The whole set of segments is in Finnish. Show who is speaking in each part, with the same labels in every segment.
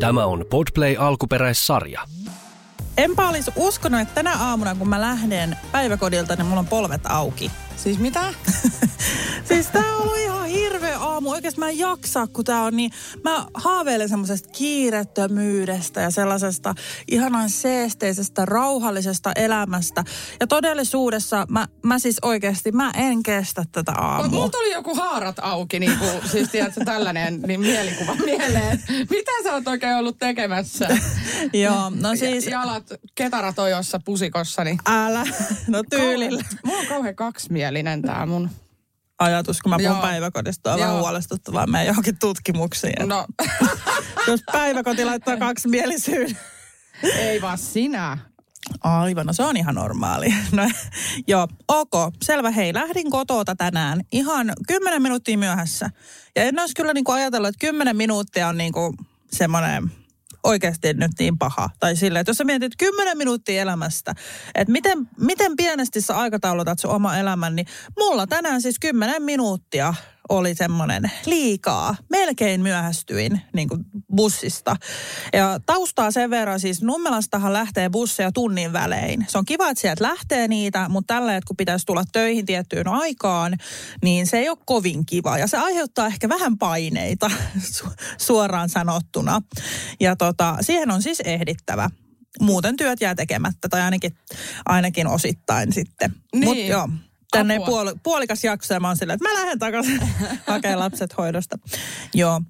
Speaker 1: Tämä on Podplay alkuperäissarja.
Speaker 2: Enpä olisi uskonut, että tänä aamuna, kun mä lähden päiväkodilta, niin mulla on polvet auki.
Speaker 3: Siis mitä?
Speaker 2: siis tää Oikeasti mä en jaksa, kun tää on niin... Mä haaveilen semmoisesta kiirettömyydestä ja sellaisesta ihanan seesteisestä, rauhallisesta elämästä. Ja todellisuudessa mä, mä siis oikeasti, mä en kestä tätä aamua.
Speaker 3: Mulla tuli joku haarat auki, niin kuin, siis tiedätkö, tällainen niin mielikuva mieleen. Mitä sä oot oikein ollut tekemässä?
Speaker 2: Joo, no siis...
Speaker 3: Jalat ketaratojossa pusikossa, niin...
Speaker 2: Älä, no tyylillä.
Speaker 3: Mulla on kauhean kaksimielinen tää mun
Speaker 2: ajatus, kun mä puhun Joo. päiväkodista, on Joo. vähän huolestuttavaa meidän johonkin tutkimuksiin.
Speaker 3: No.
Speaker 2: Jos päiväkoti laittaa kaksi mielisyyden.
Speaker 3: Ei vaan sinä.
Speaker 2: Aivan, no se on ihan normaali. No, joo, ok, selvä. Hei, lähdin kotota tänään ihan kymmenen minuuttia myöhässä. Ja en olisi kyllä niin kuin ajatellut, että kymmenen minuuttia on niin kuin semmoinen oikeasti nyt niin paha. Tai silleen, että jos sä mietit 10 minuuttia elämästä, että miten, miten pienesti sä aikataulutat sun oma elämän, niin mulla tänään siis 10 minuuttia oli semmoinen liikaa. Melkein myöhästyin niin kuin bussista. Ja taustaa sen verran siis Nummelastahan lähtee busseja tunnin välein. Se on kiva, että sieltä lähtee niitä, mutta tällä hetkellä kun pitäisi tulla töihin tiettyyn aikaan, niin se ei ole kovin kiva. Ja se aiheuttaa ehkä vähän paineita su- suoraan sanottuna. Ja tota, siihen on siis ehdittävä muuten työt jää tekemättä, tai ainakin, ainakin osittain sitten.
Speaker 3: Niin. Mut joo,
Speaker 2: tänne puol, puolikas jakso ja mä oon silleen, että mä lähden takaisin hakemaan lapset hoidosta. Joo.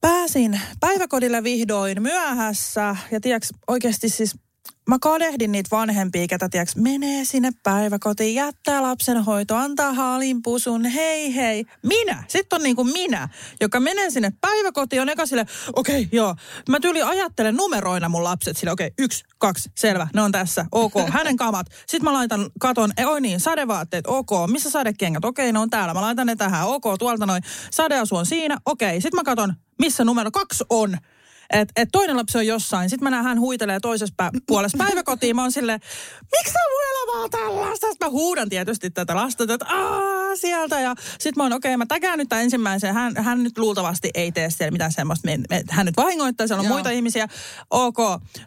Speaker 2: Pääsin päiväkodille vihdoin myöhässä ja tiedätkö, oikeasti siis mä kadehdin niitä vanhempia, ketä tiiäks, menee sinne päiväkotiin, jättää lapsen hoito, antaa haalin pusun, hei hei. Minä, sitten on niin kuin minä, joka menee sinne päiväkotiin, on eka sille, okei, okay, joo. Mä tyyli ajattelen numeroina mun lapset sille, okei, okay, yksi, kaksi, selvä, ne on tässä, ok, hänen kamat. Sitten mä laitan katon, e, oi niin, sadevaatteet, ok, missä sadekengät, okei, okay, ne on täällä, mä laitan ne tähän, ok, tuolta noin, sadeasu on siinä, okei. Okay. Sitten mä katon, missä numero kaksi on. Että et toinen lapsi on jossain. Sitten mä näen, hän huitelee toisessa pä- puolessa päiväkotiin. Mä oon silleen, miksi mun elämä on tällaista? Sitten mä huudan tietysti tätä lasta, että aah, sieltä. Ja sitten mä oon, okei, okay, mä täkään nyt tämän ensimmäisen. Hän, hän nyt luultavasti ei tee siellä mitään semmoista. Me, me, hän nyt vahingoittaa, siellä on Joo. muita ihmisiä. Ok,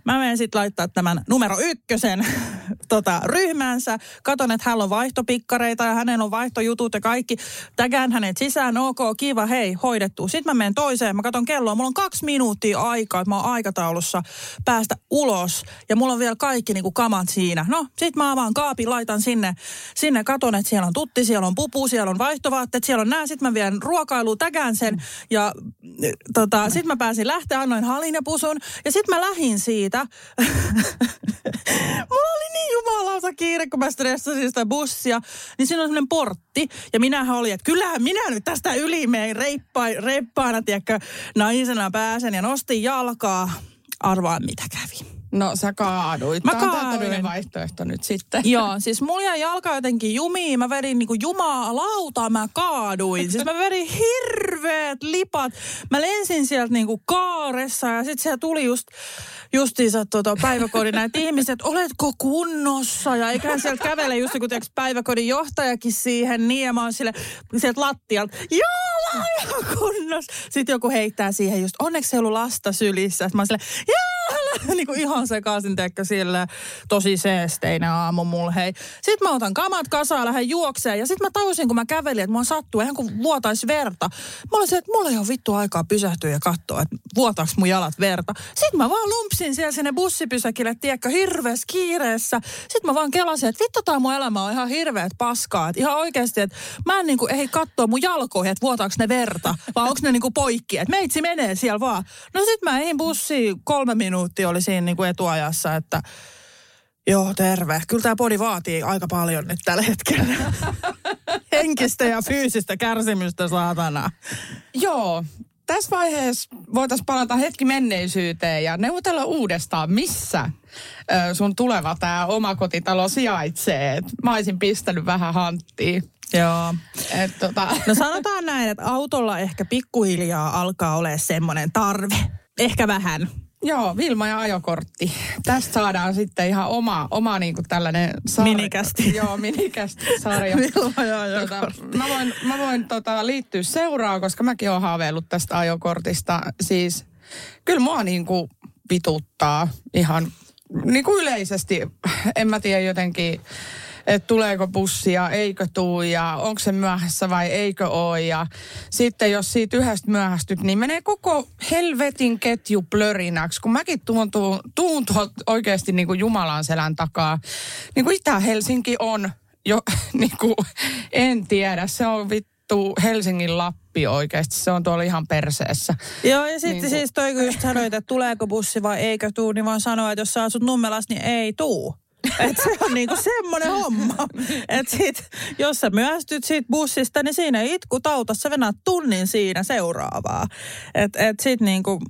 Speaker 2: mä menen sitten laittaa tämän numero ykkösen tota, ryhmänsä. Katon, että hän on vaihtopikkareita ja hänen on vaihtojutut ja kaikki. Tägään hänet sisään, ok, kiva, hei, hoidettu. Sitten mä menen toiseen, mä katon kelloa. Mulla on kaksi minuuttia aikaa, että mä oon aikataulussa päästä ulos. Ja mulla on vielä kaikki niin kuin kamat siinä. No, sit mä avaan kaapin, laitan sinne, sinne katon, että siellä on tutti, siellä on pupu, siellä on vaihtovaatteet, siellä on nää. Sitten mä vien ruokailuun, tägään sen. Ja tota, sit mä pääsin lähteä, annoin halin ja pusun. Ja sit mä lähin siitä. mulla oli niin jumalauta kiire, kun mä stressasin sitä bussia. Niin siinä on semmoinen portti. Ja minähän olin, että kyllähän minä nyt tästä yli meen reippa, reippaana, tiedätkö, naisena pääsen ja nostin jalkaa. Arvaan mitä kävi.
Speaker 3: No sä kaaduit.
Speaker 2: Mä
Speaker 3: Tämä
Speaker 2: kaaduin.
Speaker 3: vaihtoehto nyt sitten.
Speaker 2: Joo, siis mulla jäi jalka jotenkin jumiin. Mä vedin niinku jumaa lautaa, mä kaaduin. Siis mä vedin hirveät lipat. Mä lensin sieltä niinku kaaressa ja sitten siellä tuli just justiinsa tota, päiväkodin näitä ihmiset, oletko kunnossa? Ja eiköhän sieltä kävele just kun päiväkodin johtajakin siihen, niin ja mä oon sille, sieltä lattialta, joo, mä oon kunnossa. Sitten joku heittää siihen just, onneksi ei ollut lasta sylissä. Sitten mä oon sille, joo, niin kuin ihan sekaisin, teekö sille tosi seesteinen aamu mulle, hei. Sitten mä otan kamat kasaan, lähden juokseen ja sitten mä tajusin, kun mä kävelin, että mua sattuu ihan kuin vuotais verta. Mä olin se, että mulla ei ole vittu aikaa pysähtyä ja katsoa, että vuotaaks mun jalat verta. Sitten mä vaan lumpsin siellä sinne bussipysäkille, tiedätkö, hirveässä kiireessä. Sitten mä vaan kelasin, että vittu tää mun elämä on ihan hirveät paskaa. Että ihan oikeasti, että mä en niinku ehdi katsoa mun jalkoihin, että vuotaaks ne verta, vai onko ne niinku poikki. Että meitsi menee siellä vaan. No sit mä ehdin bussiin, kolme minuuttia oli siinä niinku etuajassa, että Joo, terve. Kyllä tämä podi vaatii aika paljon nyt tällä hetkellä. Henkistä ja fyysistä kärsimystä, saatana.
Speaker 3: Joo, tässä vaiheessa voitaisiin palata hetki menneisyyteen ja neuvotella uudestaan, missä ö, sun tuleva tämä omakotitalo sijaitsee. Et mä olisin pistänyt vähän hanttiin.
Speaker 2: Joo.
Speaker 3: Et, tota.
Speaker 2: No sanotaan näin, että autolla ehkä pikkuhiljaa alkaa olla semmoinen tarve. Ehkä vähän.
Speaker 3: Joo, Vilma ja ajokortti. Tästä saadaan sitten ihan oma, oma niin kuin tällainen sarja.
Speaker 2: Minikästi.
Speaker 3: Joo, minikästi sarja.
Speaker 2: Vilma ja
Speaker 3: tota,
Speaker 2: ajokortti.
Speaker 3: mä voin, mä voin tota, liittyä seuraan, koska mäkin olen haaveillut tästä ajokortista. Siis kyllä mua niin kuin vituttaa ihan niin kuin yleisesti. En mä tiedä jotenkin että tuleeko bussia, eikö tuu ja onko se myöhässä vai eikö ole. Ja sitten jos siitä yhdestä myöhästyt, niin menee koko helvetin ketju plörinäksi. Kun mäkin tuun, tuun, tuun oikeasti niin kuin Jumalan selän takaa. Niin kuin Itä-Helsinki on jo, niin kuin, en tiedä, se on vittu Helsingin Lappi oikeasti. Se on tuolla ihan perseessä.
Speaker 2: Joo, ja sitten
Speaker 3: Niin
Speaker 2: siis toi kun just sanoit, että tuleeko bussi vai eikö tuu, niin vaan sanoa, että jos sä asut Nummelas, niin ei tuu. Et se on niinku semmoinen homma. Että sit, jos sä myöhästyt siitä bussista, niin siinä itku tauta, sä venät tunnin siinä seuraavaa. Et, et sit niinku,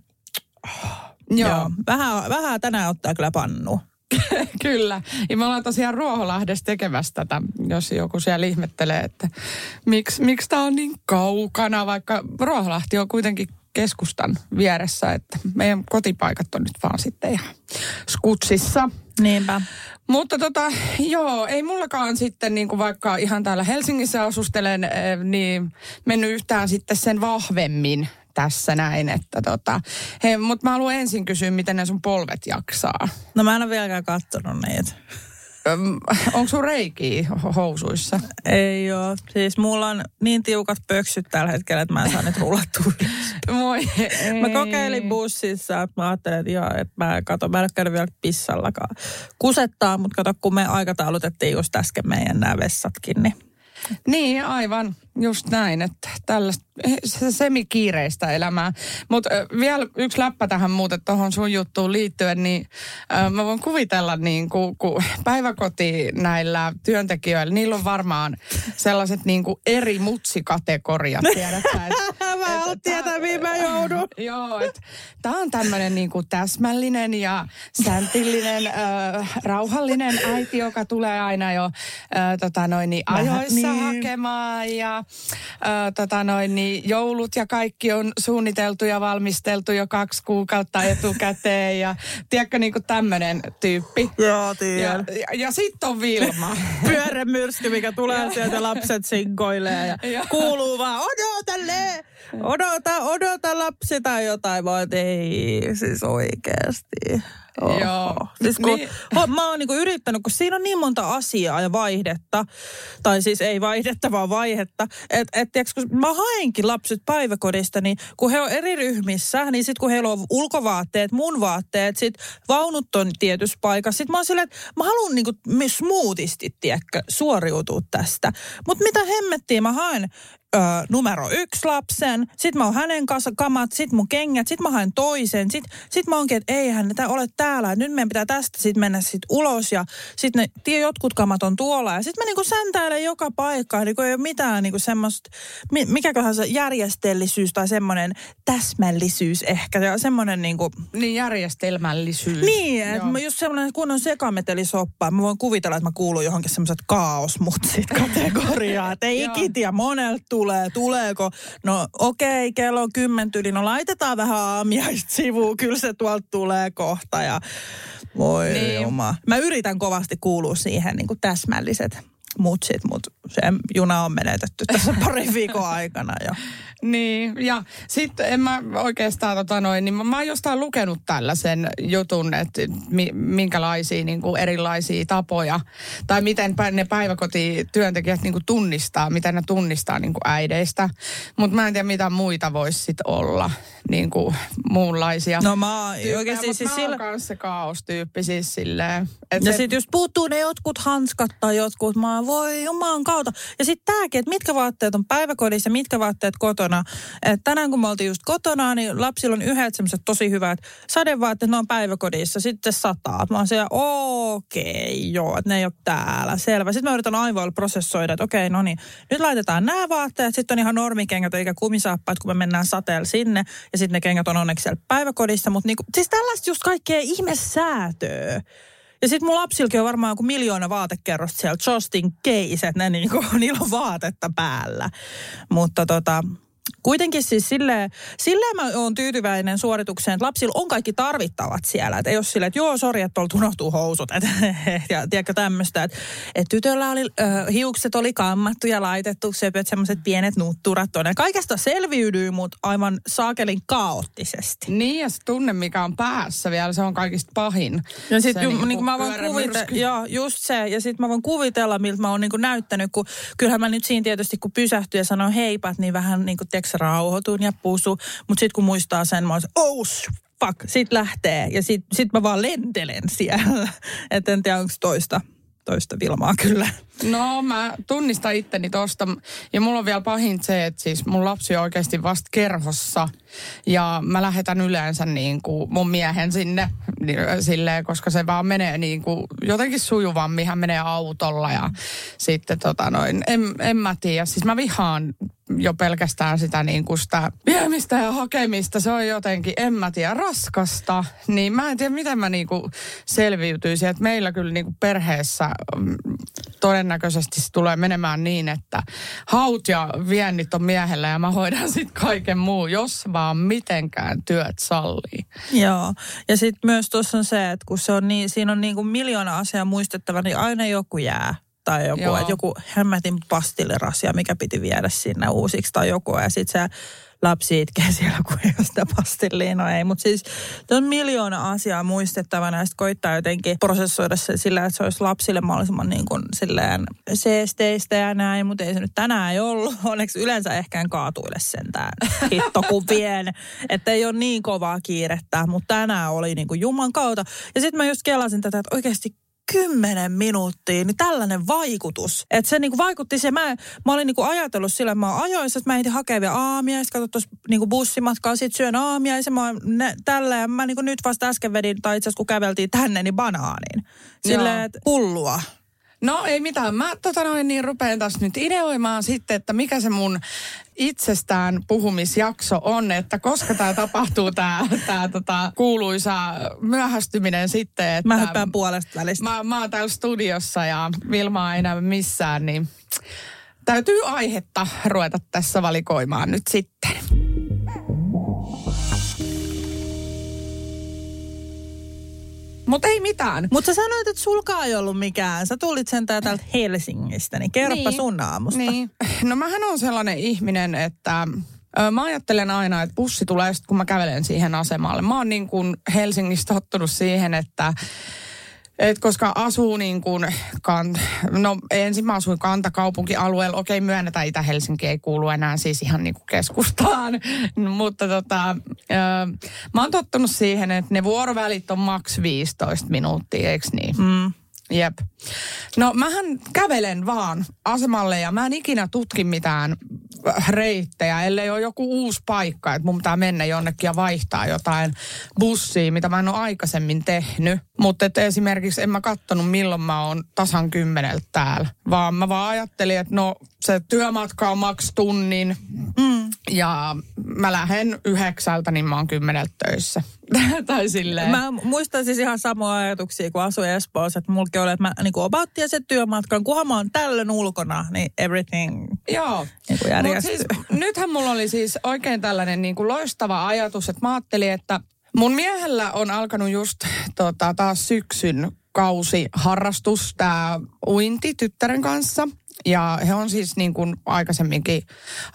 Speaker 2: joo. joo. Vähän, vähän tänään ottaa kyllä pannu.
Speaker 3: Kyllä. Ja me ollaan tosiaan Ruoholahdessa tekemässä tätä, jos joku siellä ihmettelee, että miksi, miksi tämä on niin kaukana, vaikka Ruoholahti on kuitenkin keskustan vieressä, että meidän kotipaikat on nyt vaan sitten ihan skutsissa.
Speaker 2: Niinpä.
Speaker 3: Mutta tota, joo, ei mullakaan sitten niin kuin vaikka ihan täällä Helsingissä asustelen, eh, niin mennyt yhtään sitten sen vahvemmin tässä näin, että tota, hei, mutta mä haluan ensin kysyä, miten ne sun polvet jaksaa.
Speaker 2: No mä en ole vieläkään kattonut niitä.
Speaker 3: Onko sun reikiä ho- housuissa?
Speaker 2: Ei oo. Siis mulla on niin tiukat pöksyt tällä hetkellä, että mä en saa nyt rullattua.
Speaker 3: Moi.
Speaker 2: Mä kokeilin bussissa, että mä ajattelin, että joo, että mä katon, mä en ole käynyt vielä pissallakaan. Kusettaa, mutta kato, kun me aikataulutettiin just äsken meidän nämä vessatkin, niin
Speaker 3: Niin, aivan. Just näin, että tällaista se semikiireistä elämää. Mutta vielä yksi läppä tähän muuten tuohon sun juttuun liittyen, niin ö, mä voin kuvitella niin kuin, kun päiväkoti näillä työntekijöillä, niillä on varmaan sellaiset niin kuin eri mutsikategoriat, tiedätkö?
Speaker 2: Mä haluan tietää, mihin mä joudun.
Speaker 3: Joo, että tämä on tämmöinen niinku täsmällinen ja säntillinen, äh, rauhallinen äiti, joka tulee aina jo äh, tota noin, niin
Speaker 2: Vähän
Speaker 3: ajoissa
Speaker 2: niin.
Speaker 3: hakemaan ja äh, tota noin, niin joulut ja kaikki on suunniteltu ja valmisteltu jo kaksi kuukautta etukäteen ja tiedätkö niinku tämmöinen tyyppi.
Speaker 2: Joo,
Speaker 3: Ja,
Speaker 2: tiedän.
Speaker 3: ja, ja sitten on Vilma.
Speaker 2: Pyörämyrsky, mikä tulee sieltä, lapset sinkoilee ja kuuluu vaan, odotalle, odota, odota lapsi tai jotain. Että ei, siis oikeasti. Oho.
Speaker 3: Joo.
Speaker 2: Siis kun,
Speaker 3: Niin.
Speaker 2: niin. mä oon niinku yrittänyt, kun siinä on niin monta asiaa ja vaihdetta, tai siis ei vaihdetta, vaan vaihetta. Että et, tiiäks, kun mä haenkin lapset päiväkodista, niin kun he on eri ryhmissä, niin sitten kun heillä on ulkovaatteet, mun vaatteet, sit vaunut on tietyssä paikassa, sit mä oon silleen, että mä haluan niinku smoothisti, tiedätkö, suoriutua tästä. Mutta mitä hemmettiä, mä haen ö, numero yksi lapsen, sit mä oon hänen kanssa kamat, sit mun kengät, sit mä haen toisen, sit, sit mä oonkin, että eihän ne ole täällä, nyt meidän pitää tästä sit mennä sit ulos. Ja sit ne, tie, jotkut kamat on tuolla. Ja sit mä niinku säntäilen joka paikkaan, niinku ei ole mitään niinku semmoista, mi, mikäköhän se järjestellisyys tai semmoinen täsmällisyys ehkä. Ja semmoinen niinku,
Speaker 3: niin järjestelmällisyys.
Speaker 2: niin, että just semmoinen kunnon sekametelisoppa. Mä voin kuvitella, että mä kuulun johonkin semmoiset kaosmutsit kategoriaan. Että ei ikinä monelta tulee, tuleeko. No okei, okay, kello on kymmentä yli, no laitetaan vähän aamiaista sivuun, kyllä se tuolta tulee kohta. Ja voi
Speaker 3: Niin.
Speaker 2: niin. juma. Mä yritän kovasti kuulua siihen niin kuin täsmälliset mutsit, mutta se juna on menetetty tässä parin viikon aikana jo.
Speaker 3: Niin, ja sitten en mä oikeastaan, tota noin, niin mä, mä oon jostain lukenut tällaisen jutun, että mi, minkälaisia niin kuin erilaisia tapoja, tai miten ne päiväkotityöntekijät niin kuin tunnistaa, miten ne tunnistaa niin kuin äideistä. Mutta mä en tiedä, mitä muita voisi sitten olla, niin kuin muunlaisia.
Speaker 2: No mä oikeasti siis
Speaker 3: mä
Speaker 2: sillä...
Speaker 3: kans se kaostyyppi siis silleen. Et
Speaker 2: Ja
Speaker 3: se-
Speaker 2: sitten jos puuttuu ne jotkut hanskat tai jotkut, mä voi jumalan kautta. Ja sitten tääkin, että mitkä vaatteet on päiväkodissa mitkä vaatteet kotona. Et tänään kun me oltiin just kotona, niin lapsilla on yhdet semmoiset tosi hyvät sadevaatteet, ne on päiväkodissa. Sitten sataa. Mä oon siellä, okei, joo, että ne ei ole täällä. Selvä. Sitten mä yritän aivoilla prosessoida, että okei, no niin, nyt laitetaan nämä vaatteet. Sitten on ihan normikengät eikä kumisaappaat, kun me mennään sateella sinne. Ja sitten ne kengät on onneksi siellä päiväkodissa. Mutta niinku, siis tällaista just kaikkea ihmesäätöä. Ja sitten mun lapsillakin on varmaan joku miljoona vaatekerrosta siellä just in case, että ne niinku, niillä on vaatetta päällä. Mutta tota, kuitenkin siis silleen, silleen mä oon tyytyväinen suoritukseen, että lapsilla on kaikki tarvittavat siellä. Että ei ole silleen, että joo, sori, että tuolta unohtuu housut. Et, ja tiedätkö tämmöistä, että, että tytöllä oli, äh, hiukset oli kammattu ja laitettu, söpöt semmoiset pienet nutturat tuonne. Kaikesta selviydyy, mutta aivan saakelin kaoottisesti.
Speaker 3: Niin ja se tunne, mikä on päässä vielä, se on kaikista pahin.
Speaker 2: Ja sit
Speaker 3: se
Speaker 2: ju,
Speaker 3: niinku
Speaker 2: niin mä voin kuvitella, joo, just se. Ja sitten mä voin kuvitella, miltä mä oon niin näyttänyt, kun kyllähän mä nyt siinä tietysti, kun pysähtyy ja sanoo heipat, niin vähän niin tiedätkö, rauhoitun ja pusu. Mutta sitten kun muistaa sen, mä oon oh, fuck, sit lähtee. Ja sit, sit mä vaan lentelen siellä. Et en tiedä, onko toista, toista Vilmaa kyllä.
Speaker 3: No mä tunnistan itteni tosta. Ja mulla on vielä pahin se, että siis mun lapsi on oikeasti vasta kerhossa. Ja mä lähetän yleensä niin kuin mun miehen sinne niin, silleen, koska se vaan menee niin kuin jotenkin sujuvammin. Hän menee autolla ja sitten tota noin, en, en mä tiedä. Siis mä vihaan jo pelkästään sitä niin kuin sitä viemistä ja hakemista. Se on jotenkin, en mä tiedä, raskasta. Niin mä en tiedä, miten mä niin kuin selviytyisin. Että meillä kyllä niin kuin perheessä mm, todennäköisesti se tulee menemään niin, että haut ja viennit on miehellä ja mä hoidan sitten kaiken muu, jos vaan mitenkään työt sallii.
Speaker 2: Joo. Ja sitten myös tuossa on se, että kun se on niin, siinä on niin kuin miljoona asiaa muistettava, niin aina joku jää. Tai joku,
Speaker 3: Joo.
Speaker 2: että joku hemmetin pastillirasia, mikä piti viedä sinne uusiksi tai joku. Ja sitten se lapsi itkee siellä, kun ei ole sitä pastillia. No ei, mutta siis on miljoona asiaa muistettavana ja sitten koittaa jotenkin prosessoida se sillä, että se olisi lapsille mahdollisimman niin kuin silleen seesteistä ja näin, mutta ei se nyt tänään ei ollut. Onneksi yleensä ehkä en kaatuile sentään hitto kun vien, että ei ole niin kovaa kiirettä, mutta tänään oli niin kuin Juman kautta. Ja sitten mä just kelasin tätä, että oikeasti kymmenen minuuttia, niin tällainen vaikutus. Että se niinku vaikutti se, mä, mä olin niinku ajatellut sillä, mä ajoissa, että mä ehdin hakea vielä aamiaista, kato tuossa niinku bussimatkaa, sit syön aamiaisen, mä ne, tällä ja mä niinku nyt vasta äsken vedin, tai itse asiassa kun käveltiin tänne, niin banaanin. Silleen, että hullua.
Speaker 3: No ei mitään. Mä tota noin niin rupean taas nyt ideoimaan sitten, että mikä se mun itsestään puhumisjakso on, että koska tämä tapahtuu, tämä tää, tota, kuuluisa myöhästyminen sitten. Että
Speaker 2: Mä hyppään puolesta välistä.
Speaker 3: Mä, mä oon täällä studiossa ja Vilmaa ei näy missään, niin täytyy aihetta ruveta tässä valikoimaan nyt sitten. Mutta ei mitään.
Speaker 2: Mutta sä sanoit, että sulkaa ei ollut mikään. Sä tulit sentään täältä Helsingistä, niin kerropa
Speaker 3: Niin.
Speaker 2: sun aamusta.
Speaker 3: Niin. No mähän on sellainen ihminen, että ö, mä ajattelen aina, että bussi tulee sitten, kun mä kävelen siihen asemalle. Mä oon niin kuin Helsingistä tottunut siihen, että et koska asuu niin kuin, kan, no ensin mä asuin kantakaupunkialueella, okei myönnetään Itä-Helsinki ei kuulu enää siis ihan niin kuin keskustaan, mutta tota, ö, mä oon tottunut siihen, että ne vuorovälit on maks 15 minuuttia, eikö niin?
Speaker 2: Mm.
Speaker 3: Jep. No mähän kävelen vaan asemalle ja mä en ikinä tutki mitään reittejä, ellei ole joku uusi paikka, että mun pitää mennä jonnekin ja vaihtaa jotain bussia, mitä mä en ole aikaisemmin tehnyt. Mutta esimerkiksi en mä kattonut milloin mä oon tasan kymmeneltä täällä, vaan mä vaan ajattelin, että no se työmatka on maks tunnin
Speaker 2: Mm.
Speaker 3: Ja mä lähden yhdeksältä, niin mä oon kymmeneltä töissä. tai silleen.
Speaker 2: Mä muistan siis ihan samoja ajatuksia, kun asuin Espoossa, että mulki oli, että mä niin obauttiin sen työmatkan, kunhan mä oon tällöin ulkona, niin everything
Speaker 3: Joo.
Speaker 2: niin kuin
Speaker 3: Mut siis, nythän mulla oli siis oikein tällainen niin kuin loistava ajatus, että mä ajattelin, että mun miehellä on alkanut just tota, taas syksyn kausi harrastus, tämä uinti tyttären kanssa. Ja he on siis niin kuin aikaisemminkin,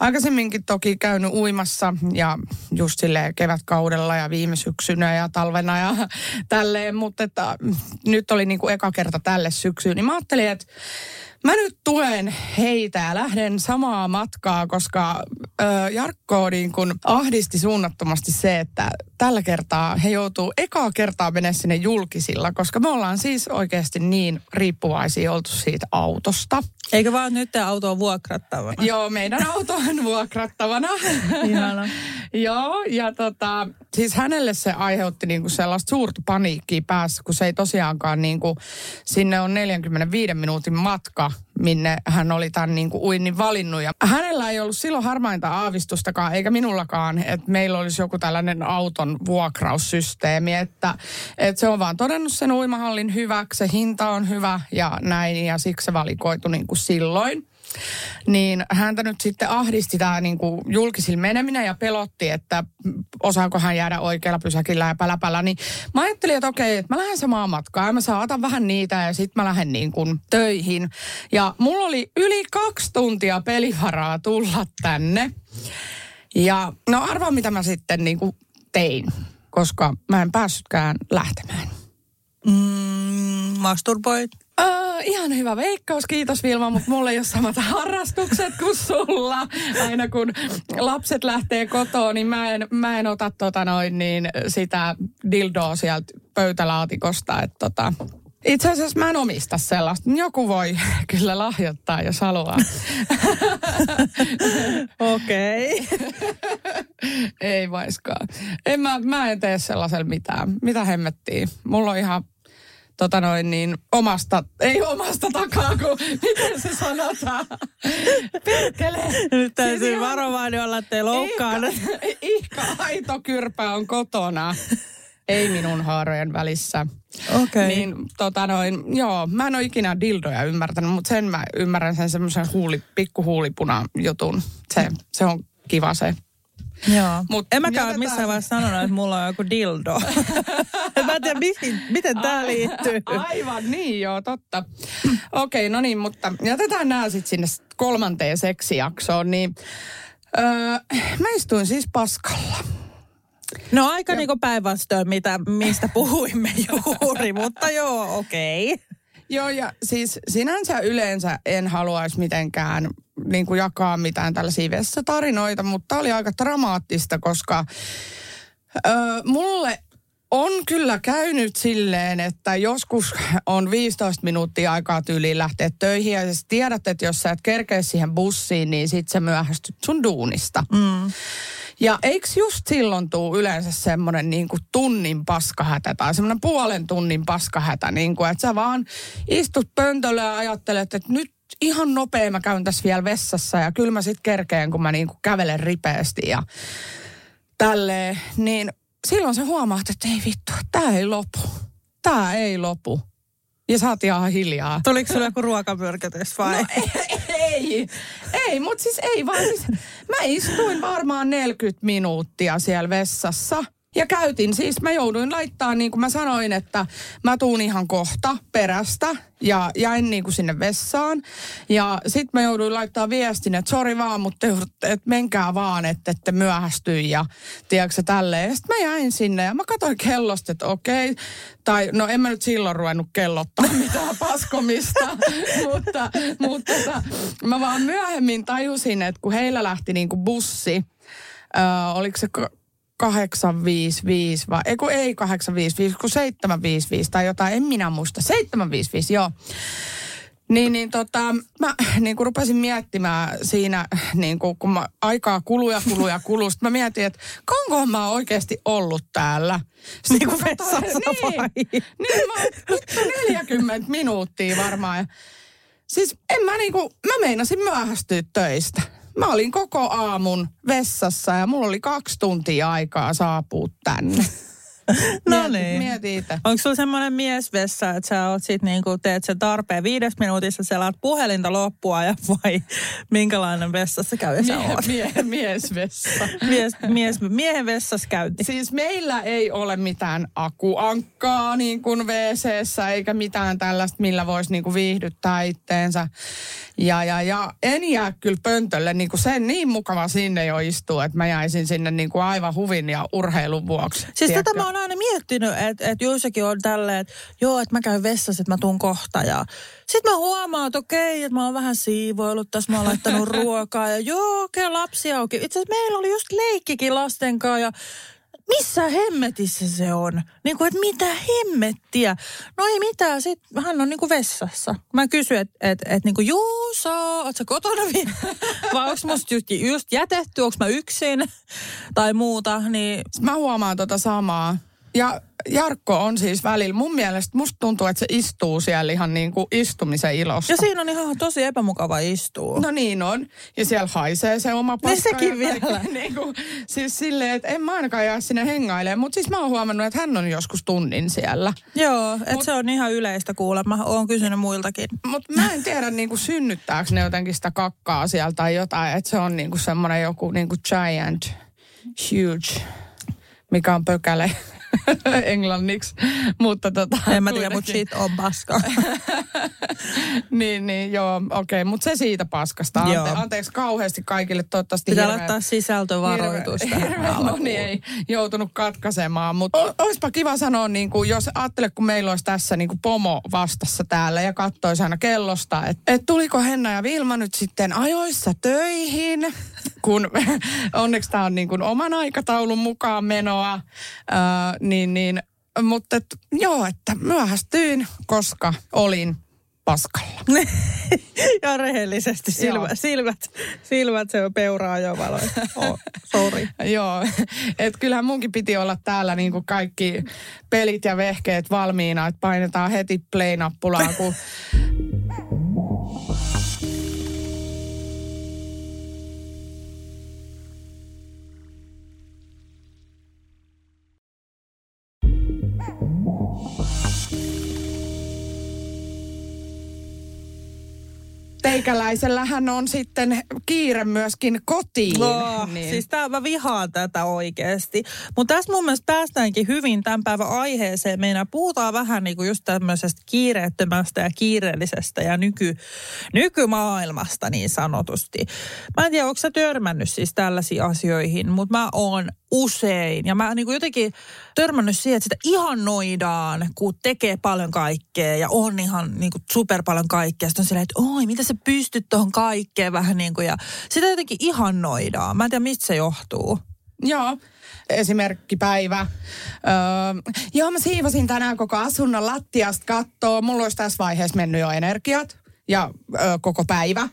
Speaker 3: aikaisemminkin toki käynyt uimassa ja just silleen kevätkaudella ja viime syksynä ja talvena ja tälleen. Mutta että nyt oli niin kuin eka kerta tälle syksyyn. Niin mä ajattelin, että Mä nyt tuen heitä ja lähden samaa matkaa, koska ö, Jarkko niin kun ahdisti suunnattomasti se, että tällä kertaa he joutuu ekaa kertaa mennä sinne julkisilla, koska me ollaan siis oikeasti niin riippuvaisia oltu siitä autosta.
Speaker 2: Eikö vaan nyt tämä auto on vuokrattavana?
Speaker 3: Joo, meidän auto on vuokrattavana.
Speaker 2: Ihana.
Speaker 3: Joo, ja tota, siis hänelle se aiheutti niinku sellaista suurta paniikkia päässä, kun se ei tosiaankaan niinku, sinne on 45 minuutin matka, minne hän oli tämän niinku uinnin valinnut. Ja hänellä ei ollut silloin harmainta aavistustakaan, eikä minullakaan, että meillä olisi joku tällainen auton vuokraussysteemi, että, että se on vaan todennut sen uimahallin hyväksi, se hinta on hyvä ja näin, ja siksi se valikoitu niinku silloin. Niin häntä nyt sitten ahdisti tämä niin kuin julkisilla meneminen ja pelotti, että osaako hän jäädä oikealla pysäkillä ja päläpällä. Niin mä ajattelin, että okei, että mä lähden samaan matkaan ja mä saatan vähän niitä ja sitten mä lähden niin kuin töihin. Ja mulla oli yli kaksi tuntia pelivaraa tulla tänne. Ja no arvaa, mitä mä sitten niin kuin tein, koska mä en päässytkään lähtemään.
Speaker 2: Mm, masturboit.
Speaker 3: Uh, ihan hyvä veikkaus, kiitos Vilma, mutta mulla ei ole samat harrastukset kuin sulla. Aina kun lapset lähtee kotoa, niin mä en, mä en ota tota noin niin sitä dildoa sieltä pöytälaatikosta. Että tota, itse asiassa mä en omista sellaista. Joku voi kyllä lahjoittaa, jos haluaa.
Speaker 2: Okei.
Speaker 3: Ei vaiskaan. En mä, mä en tee sellaisella mitään. Mitä hemmettiin? Mulla on ihan tota noin niin, omasta, ei omasta takaa, kun miten se sanotaan? Perkele.
Speaker 2: Nyt täytyy siis varovainen olla, ettei loukkaan.
Speaker 3: Ihka, ihka aito kyrpä on kotona. Ei minun haarojen välissä.
Speaker 2: Okei. Okay.
Speaker 3: Niin tota noin, joo, mä en ole ikinä dildoja ymmärtänyt, mutta sen mä ymmärrän sen semmoisen huuli, pikkuhuulipuna jutun. Se, se on kiva se
Speaker 2: Joo. Mut en mäkään ole missään vaiheessa sanonut, että mulla on joku dildo. mä en tiedä, miten, miten tämä liittyy.
Speaker 3: Aivan, niin joo, totta. Okei, okay, no niin, mutta jätetään nämä sitten sinne kolmanteen seksijaksoon. Niin, öö, mä istuin siis paskalla.
Speaker 2: No aika niinku päinvastoin, mitä, mistä puhuimme juuri, mutta joo, okei. Okay.
Speaker 3: Joo, ja siis sinänsä yleensä en haluaisi mitenkään niin kuin jakaa mitään tällaisia vessatarinoita, mutta oli aika dramaattista, koska ö, mulle on kyllä käynyt silleen, että joskus on 15 minuuttia aikaa tyyliin lähteä töihin ja sä tiedät, että jos sä et kerkeä siihen bussiin, niin sit sä myöhästyt sun duunista. Mm. Ja eikö just silloin tuu yleensä semmoinen niin kuin tunnin paskahätä tai semmoinen puolen tunnin paskahätä, niin kuin, että sä vaan istut pöntöllä ja ajattelet, että nyt ihan nopea mä käyn tässä vielä vessassa ja kyllä mä sitten kerkeen, kun mä niin kuin kävelen ripeästi ja tälleen, niin silloin se huomaat, että ei vittu, tämä ei lopu. Tämä ei lopu. Ja sä oot ihan hiljaa.
Speaker 2: Tuliko sulle joku ruokamyrkytys vai?
Speaker 3: No, ei, ei, ei mutta siis ei vaan siis, mä istuin varmaan 40 minuuttia siellä vessassa – ja käytin siis, mä jouduin laittaa niin kuin mä sanoin, että mä tuun ihan kohta perästä ja jäin niin kuin sinne vessaan. Ja sitten mä jouduin laittaa viestin, että sori vaan, mutta että menkää vaan, että ette myöhästy ja tiedätkö tälleen. Sitten mä jäin sinne ja mä katsoin kellosta, että okei. Tai no en mä nyt silloin ruvennut kellottaa mitään paskomista, mutta, mutta tota, mä vaan myöhemmin tajusin, että kun heillä lähti niin kuin bussi, Öö, oliko se 855 vai, ei kun ei 855, kun 755 tai jotain, en minä muista. 755, joo. Niin, niin tota, mä niin kuin rupesin miettimään siinä, niin kuin, kun mä, aikaa kuluu ja kuluu ja kuluu. Sitten mä mietin, että kauanko mä oikeasti ollut täällä.
Speaker 2: Niin kuin vessassa
Speaker 3: niin, vai? Niin, mä, nyt 40 minuuttia varmaan. Siis en mä niinku, mä meinasin myöhästyä töistä. Mä olin koko aamun vessassa ja mulla oli kaksi tuntia aikaa saapua tänne.
Speaker 2: No niin.
Speaker 3: Mieti itse.
Speaker 2: Onko sulla semmoinen miesvessa, että sä oot sit niinku, teet sen tarpeen viides minuutissa, selaat puhelinta loppua ja vai minkälainen vessassa käy sä
Speaker 3: mie, mie, miesvessa.
Speaker 2: mies, mies, miehen vessassa käynti.
Speaker 3: Siis meillä ei ole mitään akuankkaa niin kuin wc eikä mitään tällaista, millä voisi niin kuin viihdyttää itteensä. Ja, ja, ja en jää kyllä pöntölle niin kuin sen niin mukava sinne jo istua, että mä jäisin sinne niin kuin aivan huvin ja urheilun vuoksi.
Speaker 2: Siis tätä mä oon aina miettinyt, että, että Juisakin on tälleen, että joo, että mä käyn vessassa, että mä tuun kohta. Ja sitten mä huomaan, että okei, että mä oon vähän siivoillut tässä, mä oon laittanut ruokaa. Ja joo, okei, okay, lapsia onkin. Itse asiassa meillä oli just leikkikin lasten kanssa ja missä hemmetissä se on? Niin kuin, että mitä hemmettiä? No ei mitään, sit hän on niin kuin vessassa. Mä kysyin, että et, et, niin kuin, Juuso, oot sä kotona vielä? Vai onko musta just, just jätetty, onko mä yksin tai muuta? Niin...
Speaker 3: Mä huomaan tota samaa. Ja, Jarkko on siis välillä, mun mielestä musta tuntuu, että se istuu siellä ihan niin kuin istumisen ilosta.
Speaker 2: Ja siinä on ihan tosi epämukava istua.
Speaker 3: No niin on. Ja siellä haisee se oma paska.
Speaker 2: Niin sekin vielä.
Speaker 3: niin kuin, siis silleen, että en mä ainakaan jää sinne hengailemaan. Mutta siis mä oon huomannut, että hän on joskus tunnin siellä.
Speaker 2: Joo, että se on ihan yleistä kuulemma. Oon kysynyt muiltakin.
Speaker 3: Mutta mä en tiedä niin kuin synnyttääkö ne jotenkin sitä kakkaa sieltä tai jotain. Että se on niin kuin semmoinen joku niin kuin giant, huge, mikä on pökäle englanniksi. Mutta tota,
Speaker 2: En mä tiedä, mutta shit on paska.
Speaker 3: Niin, niin, joo, okei. Okay, mutta se siitä paskasta. Ante,
Speaker 2: Joo.
Speaker 3: anteeksi kauheasti kaikille. Toivottavasti
Speaker 2: Pitää
Speaker 3: hirveä-
Speaker 2: laittaa sisältövaroitus
Speaker 3: hirveä-
Speaker 2: tähän
Speaker 3: hirveä moni ei joutunut katkaisemaan. Mutta olisipa kiva sanoa, niin kuin, jos ajattele, kun meillä olisi tässä niin kuin pomo vastassa täällä ja katsoisi aina kellosta, että et tuliko Henna ja Vilma nyt sitten ajoissa töihin, kun onneksi tämä on niin kuin oman aikataulun mukaan menoa, ää, niin, niin mutta et, joo, että myöhästyin, koska olin paskalla.
Speaker 2: ja rehellisesti silmä, silmät, silmät se on peuraa jo valoin. Oh, sorry.
Speaker 3: Joo, että kyllähän munkin piti olla täällä niin kuin kaikki pelit ja vehkeet valmiina, että painetaan heti play-nappulaa, kun Teikäläisellähän on sitten kiire myöskin kotiin.
Speaker 2: Oh, niin. Siis tää, mä vihaan tätä oikeasti. Mutta tässä mun mielestä päästäänkin hyvin tämän päivän aiheeseen. Meidän puhutaan vähän niin kuin just tämmöisestä kiireettömästä ja kiireellisestä ja nyky, nykymaailmasta niin sanotusti. Mä en tiedä, onko sä törmännyt siis tällaisiin asioihin, mutta mä oon usein. Ja mä niin kuin jotenkin törmännyt siihen, että sitä ihannoidaan, kun tekee paljon kaikkea ja on ihan niin kuin super paljon kaikkea. Sitten on silleen, että oi, mitä sä pystyt tuohon kaikkeen vähän niin kuin. Ja sitä jotenkin ihannoidaan. Mä en tiedä, mistä se johtuu.
Speaker 3: Joo, esimerkkipäivä. Öö, joo, mä siivosin tänään koko asunnon lattiasta kattoo. Mulla olisi tässä vaiheessa mennyt jo energiat ja ö, koko päivä.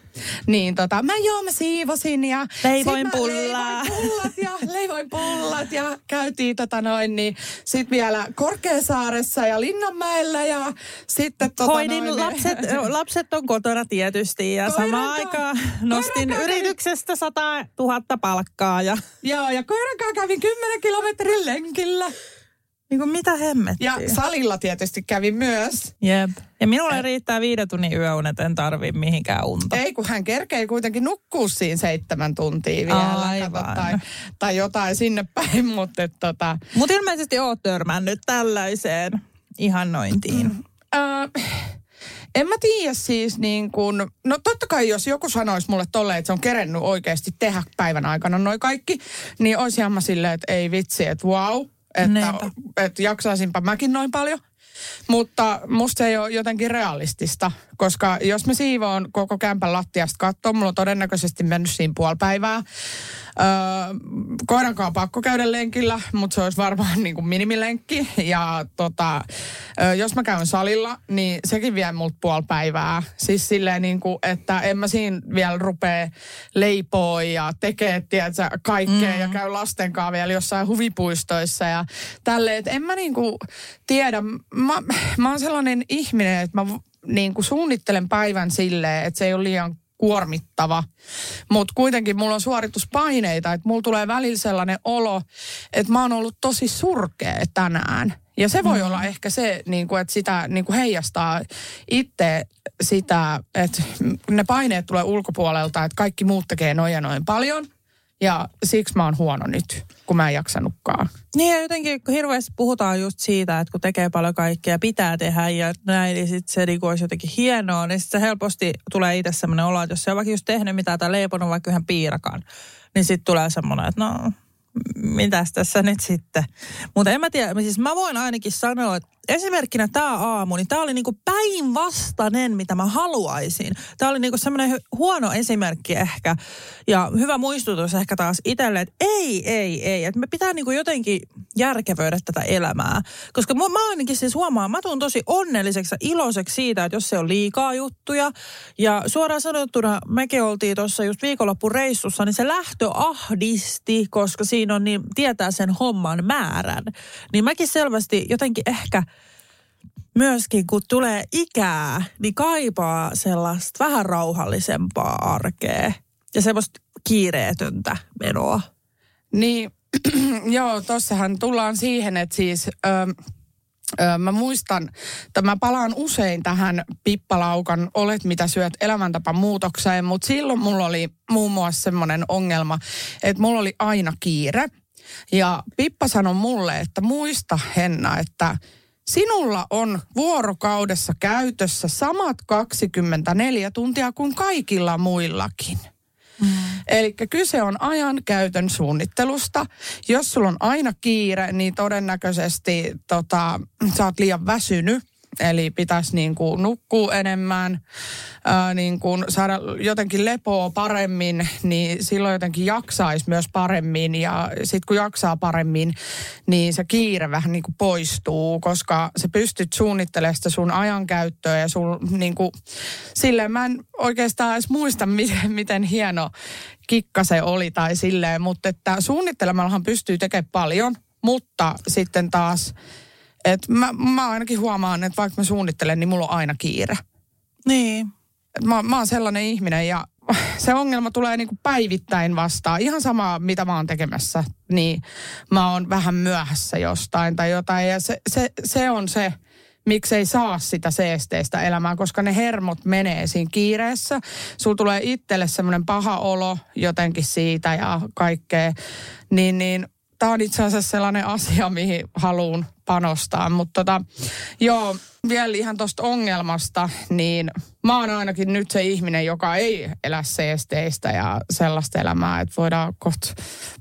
Speaker 3: Niin tota, mä joo, mä siivosin ja...
Speaker 2: Leivoin pullaa.
Speaker 3: Leivoin pullat ja leivoin pullat ja käytiin tota noin niin sit vielä Korkeasaaressa ja Linnanmäellä ja sitten tota
Speaker 2: Hoidin
Speaker 3: noin, niin-
Speaker 2: lapset, lapset on kotona tietysti ja
Speaker 3: Koiran
Speaker 2: samaan
Speaker 3: kaa-
Speaker 2: aikaan nostin
Speaker 3: koiran
Speaker 2: yrityksestä 100 000 palkkaa ja
Speaker 3: Joo, ja koiran kanssa kävin 10 kilometrin lenkillä.
Speaker 2: Niin kuin mitä hemmettiä.
Speaker 3: Ja salilla tietysti kävin myös.
Speaker 2: Jep. Ja minulle riittää viiden tunnin yöunet, en tarvi mihinkään unta.
Speaker 3: Ei, kun hän kerkee kuitenkin nukkua siinä seitsemän tuntia vielä.
Speaker 2: Aivan.
Speaker 3: tai, tai jotain sinne päin, mutta tota,
Speaker 2: Mutta ilmeisesti oot törmännyt tällaiseen ihannointiin.
Speaker 3: ää, en mä tiedä siis niin kuin, no totta kai jos joku sanoisi mulle tolleen, että se on kerennyt oikeasti tehdä päivän aikana noin kaikki, niin olisinhan mä silleen, että ei vitsi, että wow, että,
Speaker 2: Niinpä.
Speaker 3: että jaksaisinpa mäkin noin paljon. Mutta musta se ei ole jotenkin realistista, koska jos mä siivoon koko kämpän lattiasta kattoon, mulla on todennäköisesti mennyt siinä puoli päivää. Öö, koirankaan on pakko käydä lenkillä, mutta se olisi varmaan niin kuin minimilenkki. Ja tota, öö, jos mä käyn salilla, niin sekin vie multa puoli päivää. Siis silleen niin kuin, että en mä siinä vielä rupee leipoo ja tekee, tiedätkö, kaikkea mm. ja käy lasten kanssa vielä jossain huvipuistoissa ja tälleen. Että en mä niin kuin tiedä, mä, mä oon sellainen ihminen, että mä niin kuin suunnittelen päivän silleen, että se ei ole liian kuormittava. Mutta kuitenkin mulla on suorituspaineita, että mulla tulee välillä sellainen olo, että mä oon ollut tosi surkea tänään. Ja se voi mm. olla ehkä se, niin kuin, että sitä niin kuin heijastaa itse sitä, että ne paineet tulee ulkopuolelta, että kaikki muut tekee noin ja noin paljon. Ja siksi mä oon huono nyt, kun mä en jaksanutkaan.
Speaker 2: Niin ja jotenkin kun hirveästi puhutaan just siitä, että kun tekee paljon kaikkea, pitää tehdä ja näin, niin sitten se niinku olisi jotenkin hienoa, niin sitten se helposti tulee itse semmoinen olo, että jos se on vaikka just tehnyt mitään tai leiponut vaikka yhden piirakan, niin sitten tulee semmoinen, että no mitäs tässä nyt sitten. Mutta en mä tiedä, siis mä voin ainakin sanoa, että esimerkkinä tämä aamu, niin tämä oli niinku päinvastainen, mitä mä haluaisin. Tämä oli niinku semmoinen huono esimerkki ehkä ja hyvä muistutus ehkä taas itselle, että ei, ei, ei. Että me pitää niinku jotenkin järkevöidä tätä elämää. Koska mä, mä ainakin siis huomaan, mä tuun tosi onnelliseksi ja iloiseksi siitä, että jos se on liikaa juttuja. Ja suoraan sanottuna, mekin oltiin tuossa just viikonloppureissussa, niin se lähtö ahdisti, koska siinä on niin, tietää sen homman määrän. Niin mäkin selvästi jotenkin ehkä myöskin kun tulee ikää, niin kaipaa sellaista vähän rauhallisempaa arkea ja semmoista kiireetöntä menoa.
Speaker 3: Niin, joo, tossahan tullaan siihen, että siis... Ö, ö, Mä muistan, että mä palaan usein tähän Pippalaukan Olet mitä syöt elämäntapamuutokseen, mutta silloin mulla oli muun muassa semmoinen ongelma, että mulla oli aina kiire. Ja Pippa sanoi mulle, että muista Henna, että sinulla on vuorokaudessa käytössä samat 24 tuntia kuin kaikilla muillakin. Mm. Eli kyse on ajan käytön suunnittelusta. Jos sulla on aina kiire, niin todennäköisesti tota, sä oot liian väsynyt Eli pitäisi niin kuin nukkua enemmän, ää, niin kuin saada jotenkin lepoa paremmin, niin silloin jotenkin jaksaisi myös paremmin. Ja sitten kun jaksaa paremmin, niin se kiire vähän niin kuin poistuu, koska sä pystyt suunnittelemaan sitä sun ajankäyttöä ja sun niin kuin, silleen mä en oikeastaan edes muista, miten, miten hieno kikka se oli tai silleen, mutta että suunnittelemallahan pystyy tekemään paljon, mutta sitten taas et mä, mä ainakin huomaan, että vaikka mä suunnittelen, niin mulla on aina kiire.
Speaker 2: Niin.
Speaker 3: Et mä, mä oon sellainen ihminen ja se ongelma tulee niinku päivittäin vastaan. Ihan sama, mitä mä oon tekemässä, niin mä oon vähän myöhässä jostain tai jotain. Ja se, se, se on se, miksei saa sitä seesteistä elämää, koska ne hermot menee siinä kiireessä. Sulla tulee itselle semmoinen paha olo jotenkin siitä ja kaikkea. Niin, niin tämä on itse asiassa sellainen asia, mihin haluan panostaa. Mutta tota, joo, vielä ihan tuosta ongelmasta, niin mä oon ainakin nyt se ihminen, joka ei elä seesteistä ja sellaista elämää, että voidaan kohta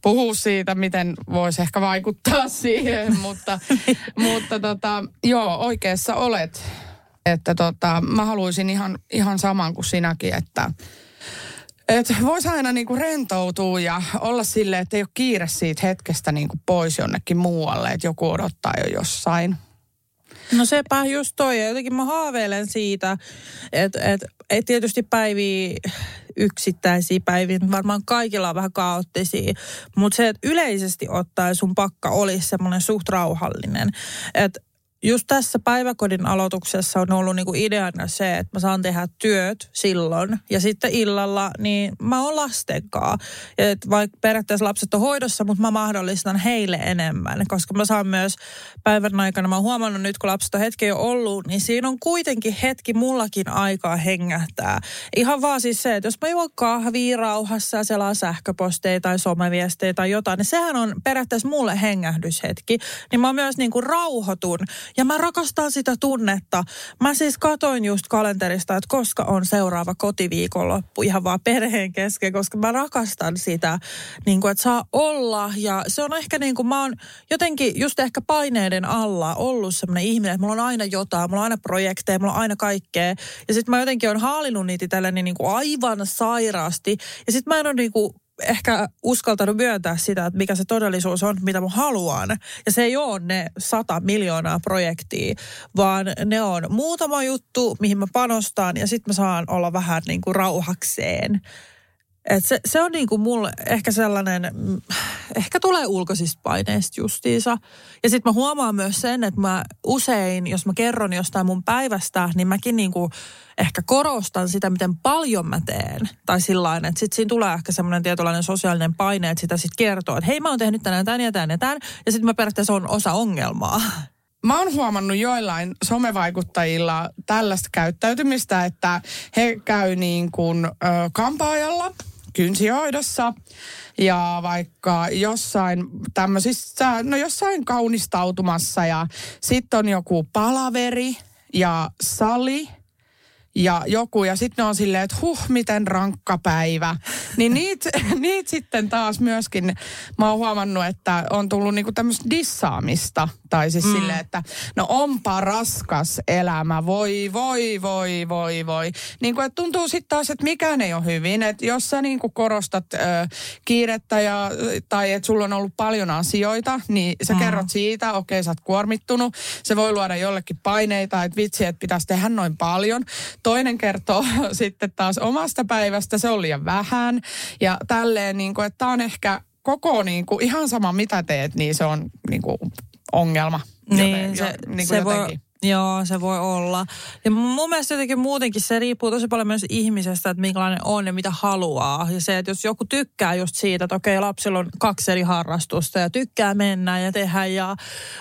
Speaker 3: puhua siitä, miten voisi ehkä vaikuttaa siihen, mutta, mutta tota, joo, oikeassa olet. Että tota, mä haluaisin ihan, ihan saman kuin sinäkin, että että voisi aina niinku rentoutua ja olla silleen, että ei ole kiire siitä hetkestä niinku pois jonnekin muualle, että joku odottaa jo jossain.
Speaker 2: No sepä just toi. Ja jotenkin mä haaveilen siitä, että et, et tietysti päiviä, yksittäisiä päiviä, varmaan kaikilla on vähän kaoottisia, mutta se, että yleisesti ottaen sun pakka olisi semmoinen suht rauhallinen. Että just tässä päiväkodin aloituksessa on ollut niinku ideana se, että mä saan tehdä työt silloin ja sitten illalla niin mä oon lastenkaan. Et vaikka periaatteessa lapset on hoidossa, mutta mä mahdollistan heille enemmän, koska mä saan myös päivän aikana, mä oon huomannut nyt kun lapset on hetki jo ollut, niin siinä on kuitenkin hetki mullakin aikaa hengähtää. Ihan vaan siis se, että jos mä juon kahvia rauhassa ja selaa sähköposteja tai someviestejä tai jotain, niin sehän on periaatteessa mulle hengähdyshetki. Niin mä myös niin kuin rauhoitun ja mä rakastan sitä tunnetta. Mä siis katoin just kalenterista, että koska on seuraava kotiviikonloppu ihan vaan perheen kesken, koska mä rakastan sitä, niin kuin, että saa olla. Ja se on ehkä niin kuin mä oon jotenkin just ehkä paineiden alla ollut semmoinen ihminen, että mulla on aina jotain, mulla on aina projekteja, mulla on aina kaikkea. Ja sitten mä jotenkin on haalinut niitä tällainen niin kuin aivan sairaasti. Ja sitten mä en ole niin kuin ehkä uskaltanut myöntää sitä, että mikä se todellisuus on, mitä mä haluan. Ja se ei ole ne sata miljoonaa projektia, vaan ne on muutama juttu, mihin mä panostan ja sitten mä saan olla vähän niin kuin rauhakseen. Et se, se on niin kuin mulle ehkä sellainen, mm, ehkä tulee ulkoisista paineista justiinsa. Ja sitten mä huomaan myös sen, että mä usein, jos mä kerron jostain mun päivästä, niin mäkin niin kuin ehkä korostan sitä, miten paljon mä teen. Tai sillä että sitten siinä tulee ehkä semmoinen tietynlainen sosiaalinen paine, että sitä sitten kertoo, että hei mä oon tehnyt tänään tämän ja tämän ja tämän. Ja sitten mä periaatteessa on osa ongelmaa.
Speaker 3: Mä oon huomannut joillain somevaikuttajilla tällaista käyttäytymistä, että he käy niin kuin ö, kampaajalla – kynsihoidossa. Ja vaikka jossain tämmöisissä, no jossain kaunistautumassa ja sitten on joku palaveri ja sali ja joku, ja sitten ne on silleen, että huh, miten rankka päivä. Niin niitä niit sitten taas myöskin, mä oon huomannut, että on tullut niinku tämmöistä dissaamista. Tai siis mm. silleen, että no onpa raskas elämä, voi, voi, voi, voi, voi. Niin kuin, että tuntuu sitten taas, että mikään ei ole hyvin. Että jos sä niinku korostat ö, kiirettä ja, tai että sulla on ollut paljon asioita, niin sä mm. kerrot siitä, okei, okay, sä oot kuormittunut. Se voi luoda jollekin paineita, että vitsi, että pitäisi tehdä noin paljon. Toinen kertoo sitten taas omasta päivästä, se on liian vähän. Ja tälleen, niin kuin, että tämä on ehkä koko niin kuin, ihan sama mitä teet, niin se on niin kuin, ongelma.
Speaker 2: Niin, joten, se, jo, niin kuin se voi, Joo, se voi olla. Ja mun mielestä jotenkin muutenkin se riippuu tosi paljon myös ihmisestä, että minkälainen on ja mitä haluaa. Ja se, että jos joku tykkää just siitä, että okei, lapsilla on kaksi eri harrastusta ja tykkää mennä ja tehdä ja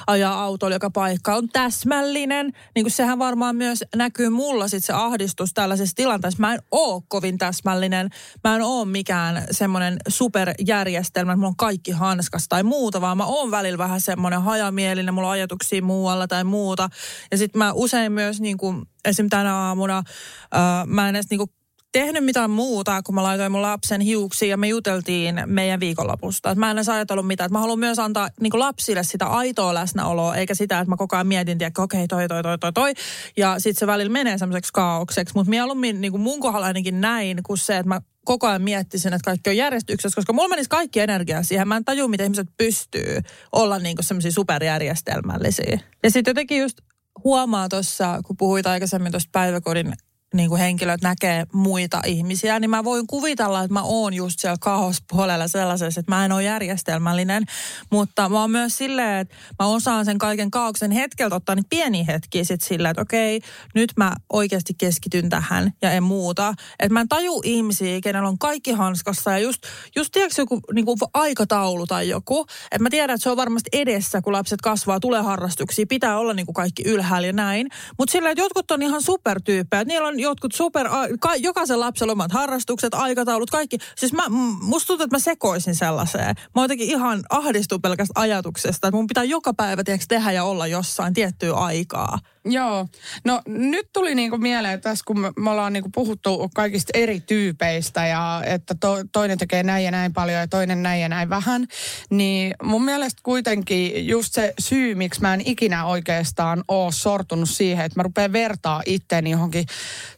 Speaker 2: ajaa autolla joka paikka on täsmällinen, niin kuin sehän varmaan myös näkyy mulla sit se ahdistus tällaisessa tilanteessa. Mä en oo kovin täsmällinen. Mä en oo mikään semmoinen superjärjestelmä, että mulla on kaikki hanskas tai muuta, vaan mä oon välillä vähän semmoinen hajamielinen, mulla on ajatuksia muualla tai muuta. Ja sitten mä usein myös niin kuin, esim. tänä aamuna, ää, mä en edes niin kuin tehnyt mitään muuta, kun mä laitoin mun lapsen hiuksiin ja me juteltiin meidän viikonlopusta. Et mä en edes ajatellut mitään. Et mä haluan myös antaa niin lapsille sitä aitoa läsnäoloa, eikä sitä, että mä koko ajan mietin, että okei, okay, toi, toi, toi, toi, toi. Ja sitten se välillä menee semmoiseksi kaaukseksi. Mutta mieluummin niin mun kohdalla ainakin näin, kuin se, että mä koko ajan miettisin, että kaikki on järjestyksessä, koska mulla menisi kaikki energia siihen. Mä en tajua, miten ihmiset pystyy olla niin semmoisia superjärjestelmällisiä. Ja sitten jotenkin just huomaa tuossa, kun puhuit aikaisemmin tuosta päiväkodin niin kuin henkilöt näkee muita ihmisiä, niin mä voin kuvitella, että mä oon just siellä kaospuolella sellaisessa, että mä en ole järjestelmällinen. Mutta mä oon myös silleen, että mä osaan sen kaiken kaauksen hetkeltä ottaa niin pieni hetki sitten silleen, että okei, nyt mä oikeasti keskityn tähän ja en muuta. Että mä en taju ihmisiä, kenellä on kaikki hanskassa ja just, just tiedätkö joku niin kuin aikataulu tai joku. Että mä tiedän, että se on varmasti edessä, kun lapset kasvaa, tulee harrastuksia, pitää olla niin kuin kaikki ylhäällä ja näin. Mutta silleen, että jotkut on ihan supertyyppejä, että niillä on jotkut super, ka, jokaisen lapsen omat harrastukset, aikataulut, kaikki. Siis mä, musta tuntuu, että mä sekoisin sellaiseen. Mä jotenkin ihan ahdistun pelkästä ajatuksesta, että mun pitää joka päivä tiedätkö, tehdä ja olla jossain tiettyä aikaa.
Speaker 3: Joo. No nyt tuli niinku mieleen tässä, kun me, ollaan niinku puhuttu kaikista eri tyypeistä ja että to, toinen tekee näin ja näin paljon ja toinen näin ja näin vähän, niin mun mielestä kuitenkin just se syy, miksi mä en ikinä oikeastaan ole sortunut siihen, että mä rupean vertaa itteeni johonkin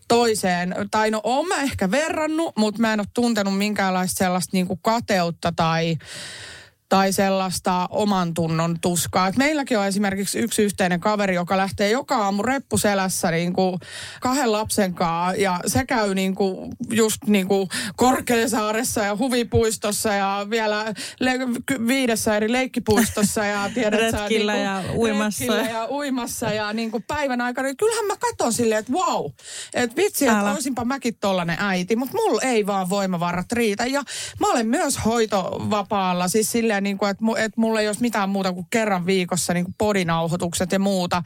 Speaker 3: toiseen. Tai no oon mä ehkä verrannut, mutta mä en ole tuntenut minkäänlaista sellaista niinku kateutta tai tai sellaista oman tunnon tuskaa. Et meilläkin on esimerkiksi yksi yhteinen kaveri, joka lähtee joka aamu reppuselässä niin kuin kahden lapsen kanssa ja se käy niin kuin just niin kuin Korkeasaaressa ja huvipuistossa ja vielä le- viidessä eri leikkipuistossa ja tiedät
Speaker 2: retkillä
Speaker 3: niin
Speaker 2: kuin, ja uimassa.
Speaker 3: ja uimassa ja niin kuin päivän aikana. Niin kyllähän mä katson silleen, että wow, että vitsi, että olisinpa mäkin tollanen äiti, mutta mulla ei vaan voimavarat riitä. Ja mä olen myös hoitovapaalla, siis silleen niin kuin, että, että mulla ei olisi mitään muuta kuin kerran viikossa niin kuin podinauhoitukset ja muuta.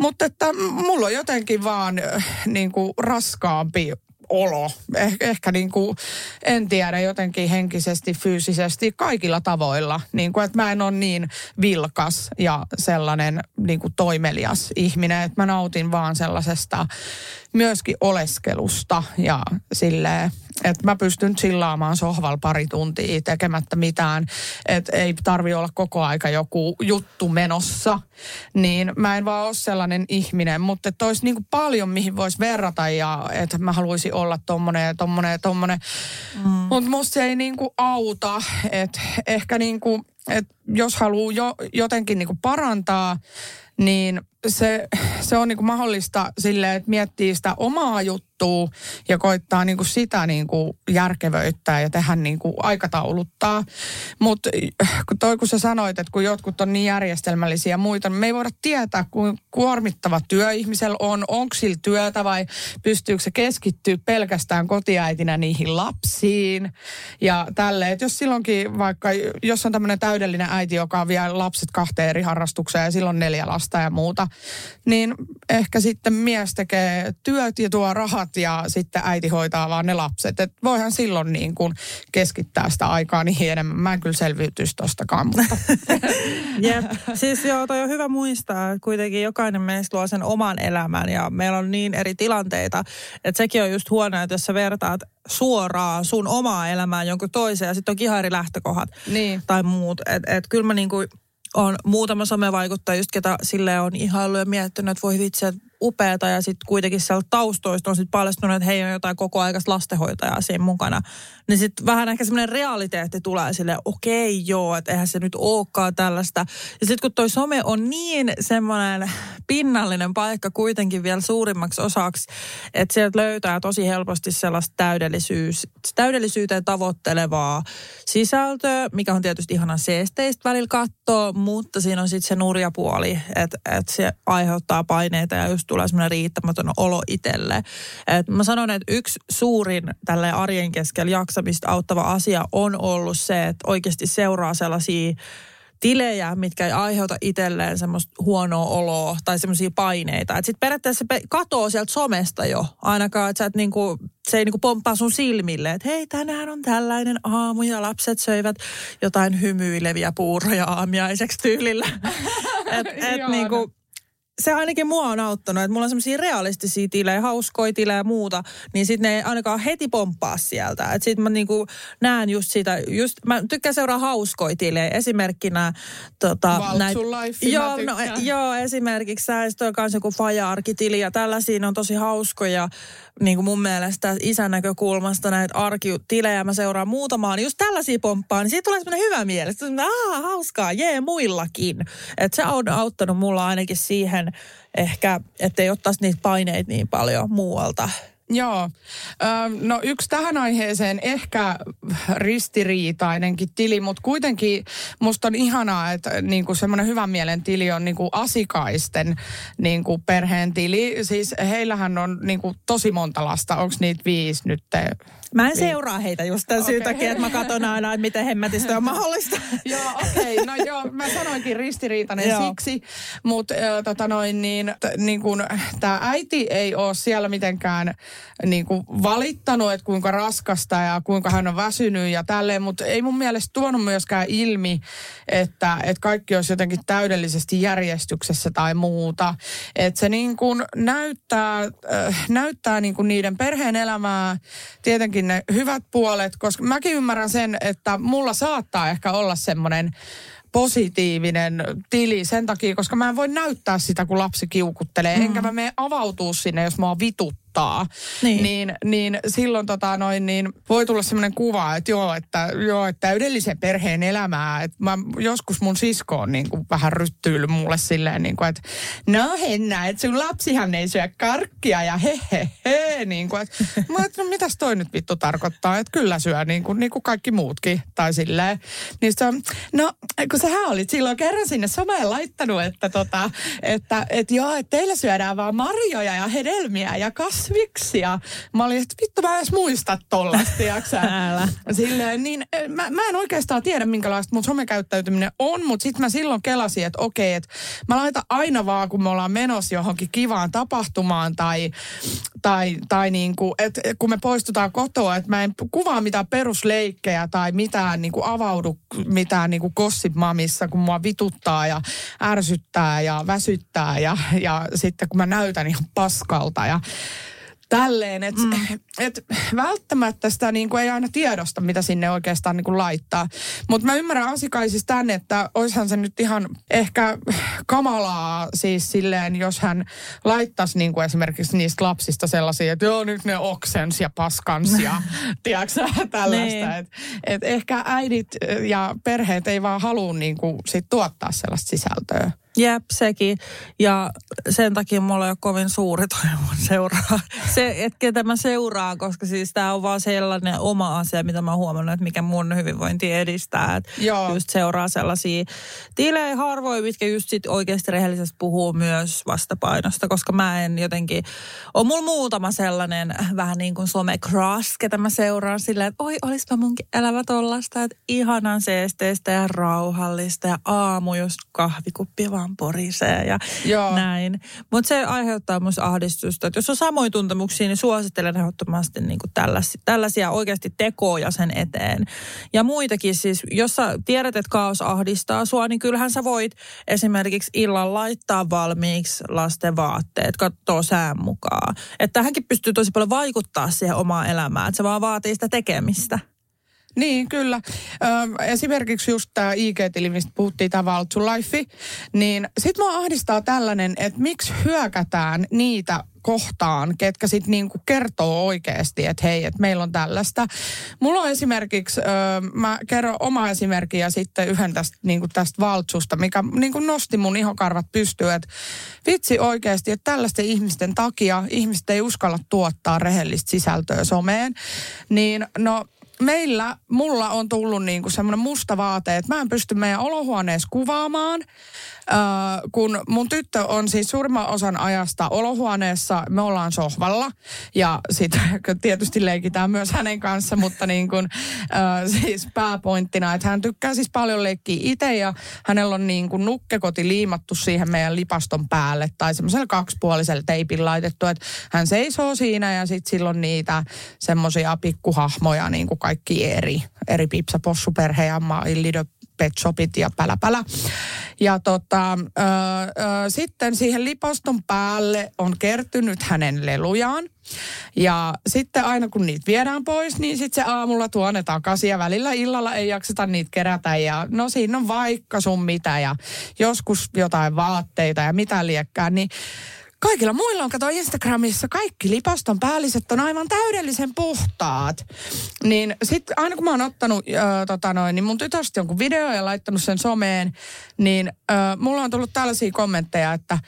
Speaker 3: Mutta että mulla on jotenkin vaan niin kuin raskaampi olo. Eh, ehkä niin kuin, en tiedä, jotenkin henkisesti, fyysisesti, kaikilla tavoilla. Niin kuin, että mä en ole niin vilkas ja sellainen niin kuin toimelias ihminen, että mä nautin vaan sellaisesta myöskin oleskelusta ja silleen, että mä pystyn chillaamaan sohval pari tuntia tekemättä mitään, että ei tarvi olla koko aika joku juttu menossa, niin mä en vaan ole sellainen ihminen, mutta että olisi niin kuin paljon mihin voisi verrata ja että mä haluaisin olla tommonen ja tommonen ja tommonen, mm. mutta musta se ei niin kuin auta, että ehkä niin kuin, että jos haluaa jo, jotenkin niin kuin parantaa, niin se, se on niinku mahdollista sille, että miettii sitä omaa juttua ja koittaa niinku sitä niinku järkevöittää ja tehdä niinku aikatauluttaa. Mutta toi kun sä sanoit, että kun jotkut on niin järjestelmällisiä ja muita, niin me ei voida tietää, kuin kuormittava työ ihmisellä on, onko sillä työtä vai pystyykö se keskittyä pelkästään kotiäitinä niihin lapsiin ja tälle. Että jos silloinkin vaikka, jos on tämmöinen täydellinen äiti, joka vie lapset kahteen eri harrastukseen ja silloin neljä lasta ja muuta. Niin ehkä sitten mies tekee työt ja tuo rahat ja sitten äiti hoitaa vaan ne lapset. Et voihan silloin niin kuin keskittää sitä aikaa niin enemmän. Mä en kyllä selviytyisi tostakaan, mutta...
Speaker 2: Jep. Siis joo, toi on hyvä muistaa, että kuitenkin jokainen meistä luo sen oman elämän ja meillä on niin eri tilanteita, että sekin on just huono, että jos sä vertaat suoraan sun omaa elämää jonkun toiseen ja sitten on ihan eri lähtökohdat
Speaker 3: Niin.
Speaker 2: tai muut. Että et kyllä mä niinku on muutama somevaikuttaja just ketä sille on ihailu ja miettinyt, että voi vitsi, että upeata ja sitten kuitenkin sieltä taustoista on sitten paljastunut, että hei on jotain kokoaikaista lastenhoitajaa siinä mukana. Niin sitten vähän ehkä semmoinen realiteetti tulee sille, okei joo, että eihän se nyt olekaan tällaista. Ja sitten kun toi some on niin semmoinen pinnallinen paikka kuitenkin vielä suurimmaksi osaksi, että sieltä löytää tosi helposti sellaista täydellisyys, täydellisyyteen tavoittelevaa sisältöä, mikä on tietysti ihanan seesteistä välillä katsoa, mutta siinä on sitten se nurja puoli, että, että se aiheuttaa paineita ja just tulee semmoinen riittämätön olo itselle. Et mä sanon, että yksi suurin tälle arjen keskellä jaksamista auttava asia on ollut se, että oikeasti seuraa sellaisia tilejä, mitkä ei aiheuta itselleen semmoista huonoa oloa tai semmoisia paineita. Että sitten periaatteessa se katoo sieltä somesta jo, ainakaan, että sä et niinku, se ei niinku pomppaa sun silmille, että hei, tänään on tällainen aamu ja lapset söivät jotain hymyileviä puuroja aamiaiseksi tyylillä. et, et niinku, se ainakin mua on auttanut, että mulla on semmoisia realistisia tilejä, hauskoja tilejä ja muuta, niin sitten ne ei ainakaan heti pomppaa sieltä. Että sitten mä niinku näen just sitä, just, mä tykkään seuraa hauskoja tilejä. Esimerkkinä tota,
Speaker 3: mä
Speaker 2: joo, no, joo, esimerkiksi sä on myös joku faja-arkitili ja tällaisia on tosi hauskoja niin kuin mun mielestä isän näkökulmasta näitä arkitilejä. Mä seuraan muutamaan, niin just tällaisia pomppaa, niin siitä tulee semmoinen hyvä. Sitten aah, hauskaa, jee, muillakin. Että se on auttanut mulla ainakin siihen ehkä, ettei ottaisi niitä paineita niin paljon muualta.
Speaker 3: Joo. No yksi tähän aiheeseen ehkä ristiriitainenkin tili, mutta kuitenkin musta on ihanaa, että niinku semmoinen hyvän mielen tili on niinku asikaisten niinku perheen tili. Siis heillähän on niinku tosi monta lasta. Onko niitä viisi nyt?
Speaker 2: Mä en seuraa heitä just tämän syyn
Speaker 3: Okei.
Speaker 2: takia, että mä katson aina, että miten hemmetistä on mahdollista.
Speaker 3: Joo, okei. Okay. No joo, mä sanoinkin ristiriitainen
Speaker 2: Joo.
Speaker 3: siksi, mutta tota noin niin, t- niin kun, tämä äiti ei ole siellä mitenkään niin kuin valittanut, että kuinka raskasta ja kuinka hän on väsynyt ja tälleen, mutta ei mun mielestä tuonut myöskään ilmi, että, että kaikki olisi jotenkin täydellisesti järjestyksessä tai muuta. Että se niin kuin näyttää, äh, näyttää niin kuin niiden perheen elämää tietenkin ne hyvät puolet, koska mäkin ymmärrän sen, että mulla saattaa ehkä olla semmoinen positiivinen tili sen takia, koska mä en voi näyttää sitä, kun lapsi kiukuttelee. Mm. Enkä mä mene avautuu sinne, jos mua vituttaa.
Speaker 2: Niin.
Speaker 3: Niin, niin silloin tota noin, niin voi tulla semmoinen kuva, että joo, että, joo, että täydellisen perheen elämää. Että mä joskus mun sisko on niin kuin vähän ryttyillyt mulle silleen, niin kuin, että no Henna, että sun lapsihan ei syö karkkia ja he he he. Niin kuin, että, mä ajattelin, no mitäs toi nyt vittu tarkoittaa, että kyllä syö niin kuin, niin kuin kaikki muutkin. Tai silleen. Niin se on, no kun sähän olit silloin kerran sinne someen laittanut, että, tota, että, että joo, että teillä syödään vaan marjoja ja hedelmiä ja kasviksia. Mä olin, että vittu mä en edes muista tollasta.
Speaker 2: Älä.
Speaker 3: Silleen, niin mä, mä en oikeastaan tiedä, minkälaista mun somekäyttäytyminen on, mutta sitten mä silloin kelasin, että okei, että mä laitan aina vaan, kun me ollaan menossa johonkin kivaan tapahtumaan tai, tai, tai niin kuin, että kun me poistutaan kotoa, että mä en kuvaa mitään perusleikkejä tai mitään niin kuin avaudu mitään niin kuin gossip-mamissa, kun mua vituttaa ja ärsyttää ja väsyttää ja, ja sitten kun mä näytän ihan paskalta ja tälleen, että mm. et välttämättä sitä niin kuin ei aina tiedosta, mitä sinne oikeastaan niin kuin laittaa. Mutta mä ymmärrän asikaisista tänne, että oishan se nyt ihan ehkä kamalaa siis silleen, jos hän laittaisi niin kuin esimerkiksi niistä lapsista sellaisia, että joo nyt ne oksens ja paskans ja tiedätkö tällaista.
Speaker 2: Niin.
Speaker 3: Että et ehkä äidit ja perheet ei vaan halua niin kuin sit tuottaa sellaista sisältöä.
Speaker 2: Jep, sekin. Ja sen takia mulla ole kovin suuri toivon seuraa. Se, että ketä mä seuraan, koska siis tämä on vaan sellainen oma asia, mitä mä oon huomannut, että mikä mun hyvinvointi edistää. Että
Speaker 3: Joo.
Speaker 2: just seuraa sellaisia tilejä harvoin, mitkä just sit oikeasti rehellisesti puhuu myös vastapainosta, koska mä en jotenkin, on mulla muutama sellainen vähän niin kuin some crush, ketä mä seuraan silleen, että oi, olispa munkin elämä tollasta, että ihanan seesteistä ja rauhallista ja aamu just kahvikuppi vaan porisee ja
Speaker 3: Joo.
Speaker 2: näin. Mutta se aiheuttaa myös ahdistusta, että jos on samoin tuntemuksia, niin suosittelen ehdottomasti niin tällaisia, tällaisia oikeasti tekoja sen eteen. Ja muitakin siis, jos sä tiedät, että kaos ahdistaa sua, niin kyllähän sä voit esimerkiksi illan laittaa valmiiksi lasten vaatteet, katsoa sään mukaan. Että tähänkin pystyy tosi paljon vaikuttaa siihen omaan elämään, että se vaan vaatii sitä tekemistä.
Speaker 3: Niin, kyllä. Ö, esimerkiksi just tämä IG-tili, mistä puhuttiin, tämä Valtsu Life, niin sit mua ahdistaa tällainen, että miksi hyökätään niitä kohtaan, ketkä sitten niinku kertoo oikeasti, että hei, että meillä on tällaista. Mulla on esimerkiksi, ö, mä kerron oma esimerkin ja sitten yhden tästä, niinku tästä valtsusta, mikä niinku nosti mun ihokarvat pystyyn, että vitsi oikeasti, että tällaisten ihmisten takia ihmiset ei uskalla tuottaa rehellistä sisältöä someen. Niin no meillä, mulla on tullut niinku semmoinen musta vaate, että mä en pysty meidän olohuoneessa kuvaamaan, äh, kun mun tyttö on siis suurimman osan ajasta olohuoneessa, me ollaan sohvalla. Ja sitten tietysti leikitään myös hänen kanssa, mutta niin kuin, äh, siis pääpointtina, että hän tykkää siis paljon leikkiä itse ja hänellä on niin kuin nukkekoti liimattu siihen meidän lipaston päälle tai semmoisella kaksipuolisella teipin laitettu, että hän seisoo siinä ja sitten silloin niitä semmoisia pikkuhahmoja niin kuin kaikki eri, eri pipsapossuperhe ja My Little Pet Shopit ja pälä pälä. Ja tota, ö, ö, sitten siihen lipaston päälle on kertynyt hänen lelujaan. Ja sitten aina kun niitä viedään pois, niin sitten se aamulla tuo ne takaisin ja välillä illalla ei jakseta niitä kerätä. Ja no siinä on vaikka sun mitä ja joskus jotain vaatteita ja mitä liekkää, niin Kaikilla muilla on, kato Instagramissa, kaikki lipaston päälliset on aivan täydellisen puhtaat. Niin sitten aina kun mä oon ottanut, äh, tota noin, niin mun tytöstä jonkun video ja laittanut sen someen, niin äh, mulla on tullut tällaisia kommentteja, että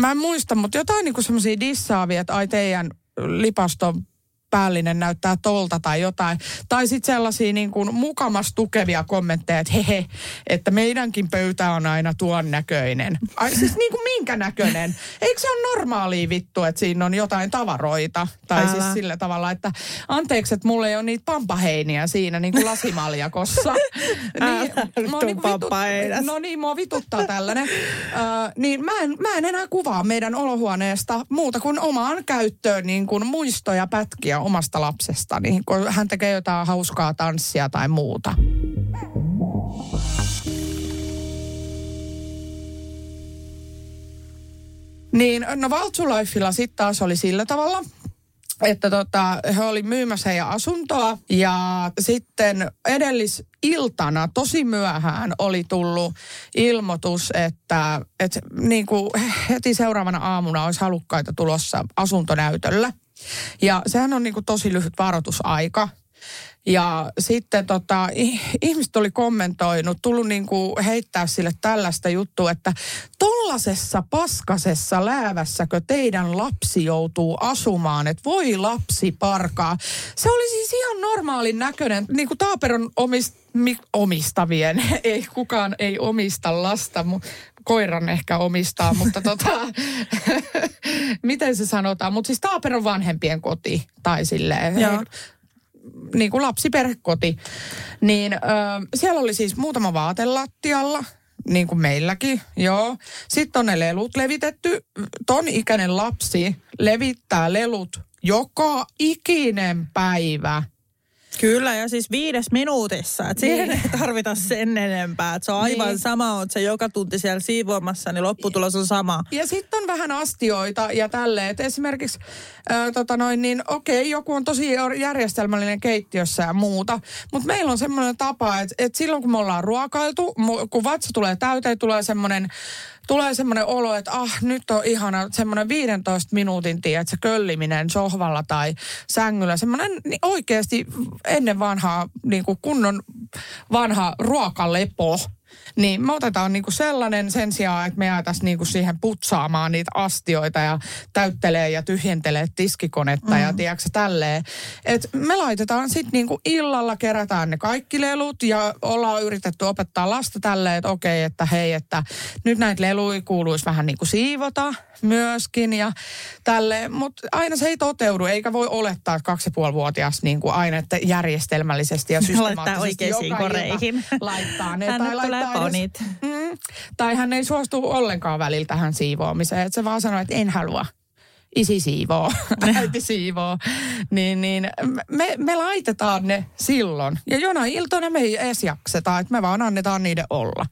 Speaker 3: mä en muista, mutta jotain niinku semmoisia dissaavia, että ai teidän lipaston päällinen näyttää tolta tai jotain. Tai sitten sellaisia niin kuin mukamas tukevia kommentteja, että hehe, että meidänkin pöytä on aina tuon näköinen. Ai siis niin kuin minkä näköinen? Eikö se ole normaalia vittu, että siinä on jotain tavaroita? Tai
Speaker 2: Älä.
Speaker 3: siis sillä tavalla, että anteeksi, että mulla ei ole niitä pampaheiniä siinä niin kuin lasimaljakossa. Mua
Speaker 2: vittu
Speaker 3: niinku vitut-. No niin, mua vituttaa tällainen. Ö, niin mä en, mä en enää kuvaa meidän olohuoneesta muuta kuin omaan käyttöön niin kuin muistoja pätkiä omasta lapsestani, kun hän tekee jotain hauskaa tanssia tai muuta. Niin, no Valtsulifilla sitten taas oli sillä tavalla, että tota, he oli myymässä heidän asuntoa ja sitten edellisiltana tosi myöhään oli tullut ilmoitus, että, että niin kuin heti seuraavana aamuna olisi halukkaita tulossa asuntonäytöllä. Ja sehän on niin kuin tosi lyhyt varoitusaika. Ja sitten tota, ih- ihmiset oli kommentoinut, tullut niin kuin heittää sille tällaista juttua, että tollasessa paskasessa läävässäkö teidän lapsi joutuu asumaan, että voi lapsi parkaa. Se oli siis ihan normaalin näköinen, niin kuin Taaperon omist, mi, omistavien, ei kukaan ei omista lasta, mu, koiran ehkä omistaa, mutta tota, miten se sanotaan, mutta siis Taaperon vanhempien koti tai silleen
Speaker 2: Joo.
Speaker 3: niin kuin lapsiperhekoti, niin ö, siellä oli siis muutama vaate lattialla, niin kuin meilläkin, joo. Sitten on ne lelut levitetty. Ton ikäinen lapsi levittää lelut joka ikinen päivä.
Speaker 2: Kyllä, ja siis viides minuutissa. Et siihen
Speaker 3: Niin.
Speaker 2: ei tarvita sen enempää. Et se on aivan
Speaker 3: Niin.
Speaker 2: sama, oot se joka tunti siellä siivoamassa, niin lopputulos on sama.
Speaker 3: Ja sitten on vähän astioita ja tälleen, että esimerkiksi ö, tota noin, niin okei, joku on tosi järjestelmällinen keittiössä ja muuta, mutta meillä on semmoinen tapa, että, että silloin kun me ollaan ruokailtu, kun vatsa tulee täyteen, tulee semmoinen tulee semmoinen olo, että ah, nyt on ihana semmoinen 15 minuutin, tiedätkö, kölliminen sohvalla tai sängyllä. Semmoinen niin oikeasti ennen vanhaa niin kuin kunnon vanha ruokalepo. Niin me otetaan niinku sellainen sen sijaan, että me jäätäisiin niinku siihen putsaamaan niitä astioita ja täyttelee ja tyhjentelee tiskikonetta mm. ja tiedätkö tälleen. Et me laitetaan sitten niinku illalla, kerätään ne kaikki lelut ja ollaan yritetty opettaa lasta tälleen, että okei, että hei, että nyt näitä leluja kuuluisi vähän niinku siivota myöskin ja tälleen. Mutta aina se ei toteudu, eikä voi olettaa, että kaksi ja puoli vuotias niinku aina, että järjestelmällisesti ja systemaattisesti
Speaker 2: oikeisiin koreihin.
Speaker 3: laittaa ne.
Speaker 2: Hän
Speaker 3: tai
Speaker 2: tulee
Speaker 3: laittaa edes-
Speaker 2: ponit.
Speaker 3: Mm, tai hän ei suostu ollenkaan välillä tähän siivoamiseen. Että se vaan sanoo, että en halua. Isi siivoo, äiti siivoo. Niin, niin me, me laitetaan ne silloin. Ja jonain iltana me ei edes jakseta, että me vaan annetaan niiden olla.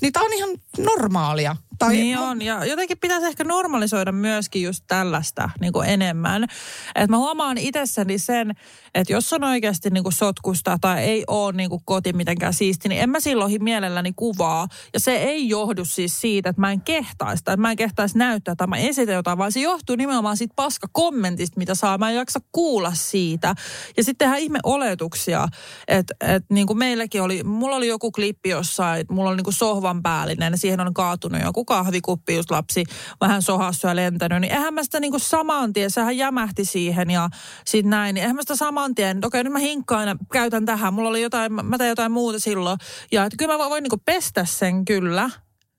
Speaker 3: Niin tää on ihan normaalia. Tai
Speaker 2: Niin on, ja jotenkin pitäisi ehkä normalisoida myöskin just tällaista niin kuin enemmän. Et mä huomaan itsessäni sen, että jos on oikeasti niin kuin sotkusta tai ei ole niin kuin koti mitenkään siisti, niin en mä silloin mielelläni kuvaa. Ja se ei johdu siis siitä, että mä en kehtaisi tai että mä en kehtaisi näyttää tai mä esitän jotain, vaan se johtuu nimenomaan siitä paska kommentista, mitä saa. Mä en jaksa kuulla siitä. Ja sitten tehdään ihme oletuksia, että et, niin kuin meilläkin oli, mulla oli joku klippi jossain, että mulla oli niin kuin sohvan päällinen ja siihen on kaatunut joku kahvikuppi, just lapsi vähän sohassa ja lentänyt, niin eihän mä sitä niin kuin saman tien, sehän jämähti siihen ja sit näin, niin eihän mä sitä saman tien, okei nyt mä hinkkaan käytän tähän, mulla oli jotain, mä- tein jotain muuta silloin, ja että kyllä mä voin, voin niin kuin pestä sen kyllä,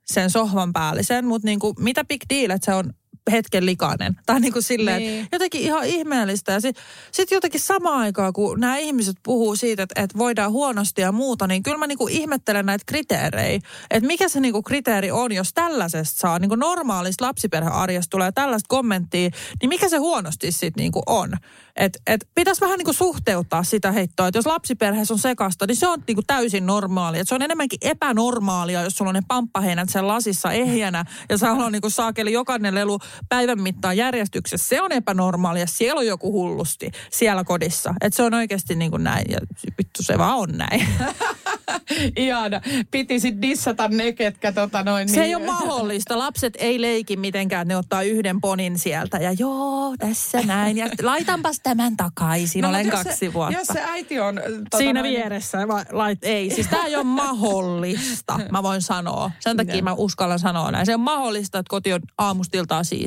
Speaker 2: sen sohvan päällisen, mutta niin kuin, mitä big deal, että se on hetken likainen. Tai niin kuin silleen,
Speaker 3: Niin.
Speaker 2: jotenkin ihan ihmeellistä. Ja sitten sit jotenkin samaan aikaan, kun nämä ihmiset puhuu siitä, että, että voidaan huonosti ja muuta, niin kyllä mä niin kuin ihmettelen näitä kriteerejä. Että mikä se niin kuin kriteeri on, jos tällaisesta saa, niin kuin normaalista lapsiperhearjesta tulee tällaista kommenttia, niin mikä se huonosti sitten niin kuin on? Että et pitäisi vähän niin kuin suhteuttaa sitä heittoa, että jos lapsiperheessä on sekasta, niin se on niin kuin täysin normaali. Että se on enemmänkin epänormaalia, jos sulla on ne pamppaheinät sen lasissa ehjänä ja sä on niin kuin saakeli jokainen lelu päivän mittaan järjestyksessä. Se on epänormaalia. Siellä on joku hullusti siellä kodissa. Että se on oikeasti niin kuin näin ja vittu se vaan on näin.
Speaker 3: Ihana. Piti sit dissata ne, ketkä tota noin.
Speaker 2: Se
Speaker 3: niin,
Speaker 2: ei ole mahdollista. Lapset ei leiki mitenkään, ne ottaa yhden ponin sieltä ja joo, tässä näin. Ja laitanpas tämän takaisin,
Speaker 3: No,
Speaker 2: olen kaksi
Speaker 3: se,
Speaker 2: vuotta.
Speaker 3: Jos se äiti on... äh, Tota
Speaker 2: Siinä
Speaker 3: noin,
Speaker 2: vieressä, va- lait, ei. Siis tämä ei ole mahdollista, mä voin sanoa. Sen takia
Speaker 3: Joo.
Speaker 2: mä uskallan sanoa näin. Se on mahdollista, että koti on aamustiltaan siisti.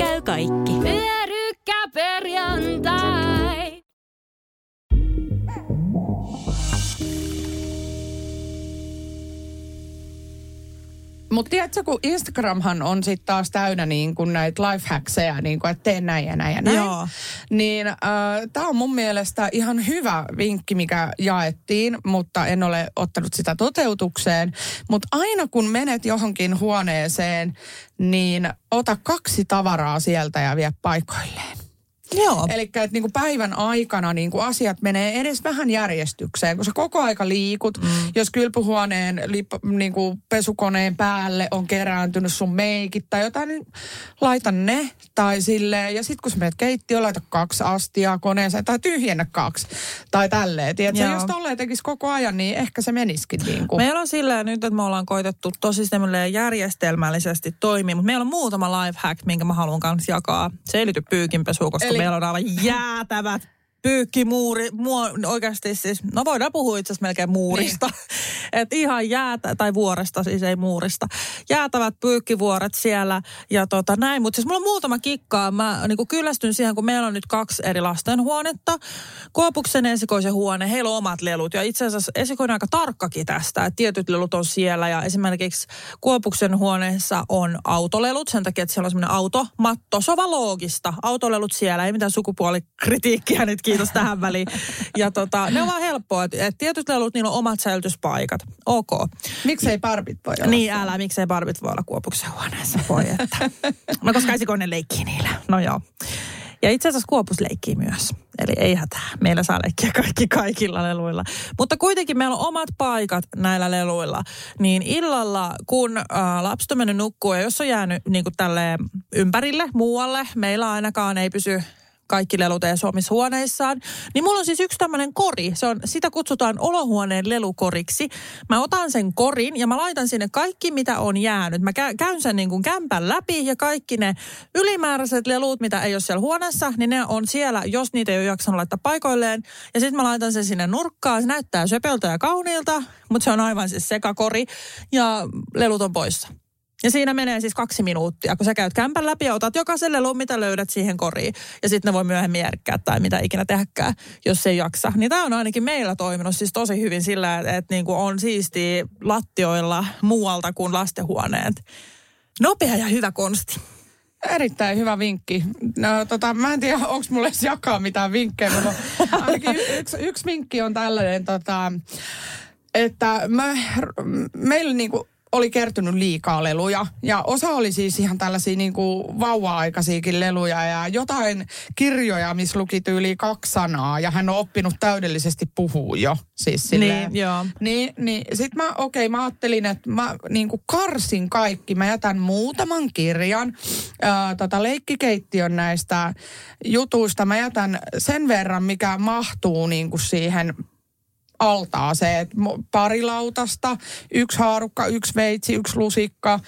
Speaker 4: Käy kaikki. Pyörykkäperjantai!
Speaker 3: Mutta tiedätkö, kun Instagramhan on sitten taas täynnä niin kuin näitä lifehackseja, niin kuin, että tee näin ja näin ja näin.
Speaker 2: Joo.
Speaker 3: Niin äh, tämä on mun mielestä ihan hyvä vinkki, mikä jaettiin, mutta en ole ottanut sitä toteutukseen. Mutta aina kun menet johonkin huoneeseen, niin ota kaksi tavaraa sieltä ja vie paikoilleen.
Speaker 2: Joo.
Speaker 3: Eli että niinku päivän aikana niinku asiat menee edes vähän järjestykseen, kun sä koko aika liikut. Mm. Jos kylpyhuoneen lip, niinku pesukoneen päälle on kerääntynyt sun meikit tai jotain, niin laita ne. Tai silleen, ja sitten kun sä menet keittiöön, laita kaksi astiaa koneeseen tai tyhjennä kaksi. Tai tälleen. Tiedätkö, jos tolleen tekisi koko ajan, niin ehkä se menisikin niin kuin.
Speaker 2: Meillä on silleen nyt, että me ollaan koitettu tosi järjestelmällisesti toimia, mutta meillä on muutama lifehack, minkä mä haluan kanssa jakaa. Se ei liity pyykinpesuun, koska
Speaker 3: Eli...
Speaker 2: meillä on aivan jäätävät pyykkimuuri, muo, oikeasti siis, no voidaan puhua itse asiassa melkein muurista. Niin. Et ihan jäätä, tai vuoresta siis ei muurista. Jäätävät pyykkivuoret siellä ja tota näin. Mutta siis mulla on muutama kikkaa. Mä niin kyllästyn siihen, kun meillä on nyt kaksi eri lastenhuonetta. Kuopuksen esikoisen huone, heillä on omat lelut. Ja itse asiassa esikoinen on aika tarkkakin tästä, että tietyt lelut on siellä. Ja esimerkiksi Kuopuksen huoneessa on autolelut sen takia, että siellä on semmoinen automatto. Se on vaan loogista. Autolelut siellä, ei mitään sukupuolikritiikkiä nyt, kiitos tähän väliin. Ja tota, ne on vaan helppoa, että et tietyt lelut, niillä on omat säilytyspaikat. Ok.
Speaker 3: Miksei parpit voi olla?
Speaker 2: Niin, älä, miksei barbit voi olla Kuopuksen huoneessa, voi että. No koska esikoinen leikkii niillä. No joo. Ja itse asiassa Kuopus leikkii myös. Eli ei hätää. Meillä saa leikkiä kaikki kaikilla leluilla. Mutta kuitenkin meillä on omat paikat näillä leluilla. Niin illalla, kun äh, lapset on mennyt nukkua ja jos on jäänyt niin kuin tälle ympärille, muualle, meillä ainakaan ei pysy kaikki lelut edes omissa huoneissaan. Niin mulla on siis yksi tämmöinen kori. Se on, sitä kutsutaan olohuoneen lelukoriksi. Mä otan sen korin ja mä laitan sinne kaikki, mitä on jäänyt. Mä käyn sen niin kuin kämpän läpi ja kaikki ne ylimääräiset lelut, mitä ei ole siellä huoneessa, niin ne on siellä, jos niitä ei ole jaksanut laittaa paikoilleen. Ja sitten mä laitan sen sinne nurkkaan. Se näyttää söpöltä ja kauniilta, mutta se on aivan siis sekakori ja lelut on poissa. Ja siinä menee siis kaksi minuuttia, kun sä käyt kämpän läpi ja otat jokaisen lelun, mitä löydät siihen koriin. Ja sitten ne voi myöhemmin järkkää tai mitä ikinä tehdäkään, jos ei jaksa. Niin tämä on ainakin meillä toiminut siis tosi hyvin sillä, että, että niin kuin on siisti lattioilla muualta kuin lastenhuoneet. Nopea ja hyvä konsti.
Speaker 3: Erittäin hyvä vinkki. No, tota, mä en tiedä, onko mulle edes jakaa mitään vinkkejä, mutta ainakin yksi, yksi vinkki on tällainen, tota, että mä, meillä niinku oli kertynyt liikaa leluja. Ja osa oli siis ihan tällaisia niin kuin vauva-aikaisiakin leluja ja jotain kirjoja, missä luki yli kaksi sanaa. Ja hän on oppinut täydellisesti puhua jo. Siis silleen.
Speaker 2: Niin, joo.
Speaker 3: Niin, niin sit mä, okei, okay, mä ajattelin, että mä niin kuin karsin kaikki. Mä jätän muutaman kirjan ää, tota leikkikeittiön näistä jutuista. Mä jätän sen verran, mikä mahtuu niin kuin siihen altaaseen. Pari lautasta, yksi haarukka, yksi veitsi, yksi lusikka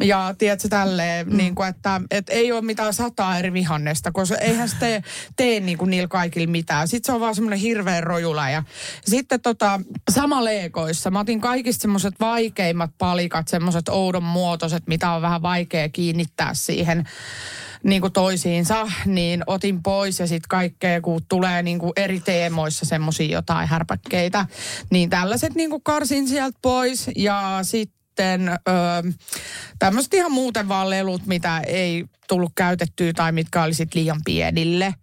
Speaker 3: ja tiedätkö tälleen, mm. niin kuin, että, että ei ole mitään sataa eri vihannesta, koska eihän se tee, tee niin kuin niillä kaikilla mitään. Sitten se on vaan semmoinen hirveä rojula. Ja sitten tota, sama leekoissa, mä otin kaikista semmoiset vaikeimmat palikat, semmoiset oudon muotoiset, mitä on vähän vaikea kiinnittää siihen niin kuin toisiinsa, niin otin pois ja sitten kaikkea, kun tulee niin kuin eri teemoissa semmoisia jotain härpäkkeitä, niin tällaiset niin kuin karsin sieltä pois ja sitten sitten tämmöiset ihan muuten vaan lelut, mitä ei tullut käytettyä tai mitkä olisit liian pienille.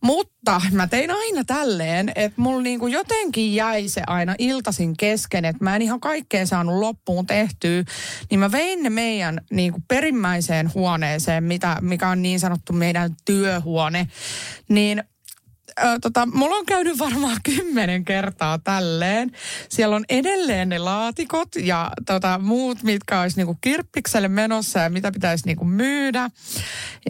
Speaker 3: Mutta mä tein aina tälleen, että mulla niinku jotenkin jäi se aina iltasin kesken, että mä en ihan kaikkea saanut loppuun tehtyä. Niin mä vein ne meidän niinku perimmäiseen huoneeseen, mitä, mikä on niin sanottu meidän työhuone. Niin äh, tota, mulla on käynyt varmaan kymmenen kertaa tälleen. Siellä on edelleen ne laatikot ja tota, muut, mitkä olisi niinku kirppikselle menossa ja mitä pitäisi niinku myydä.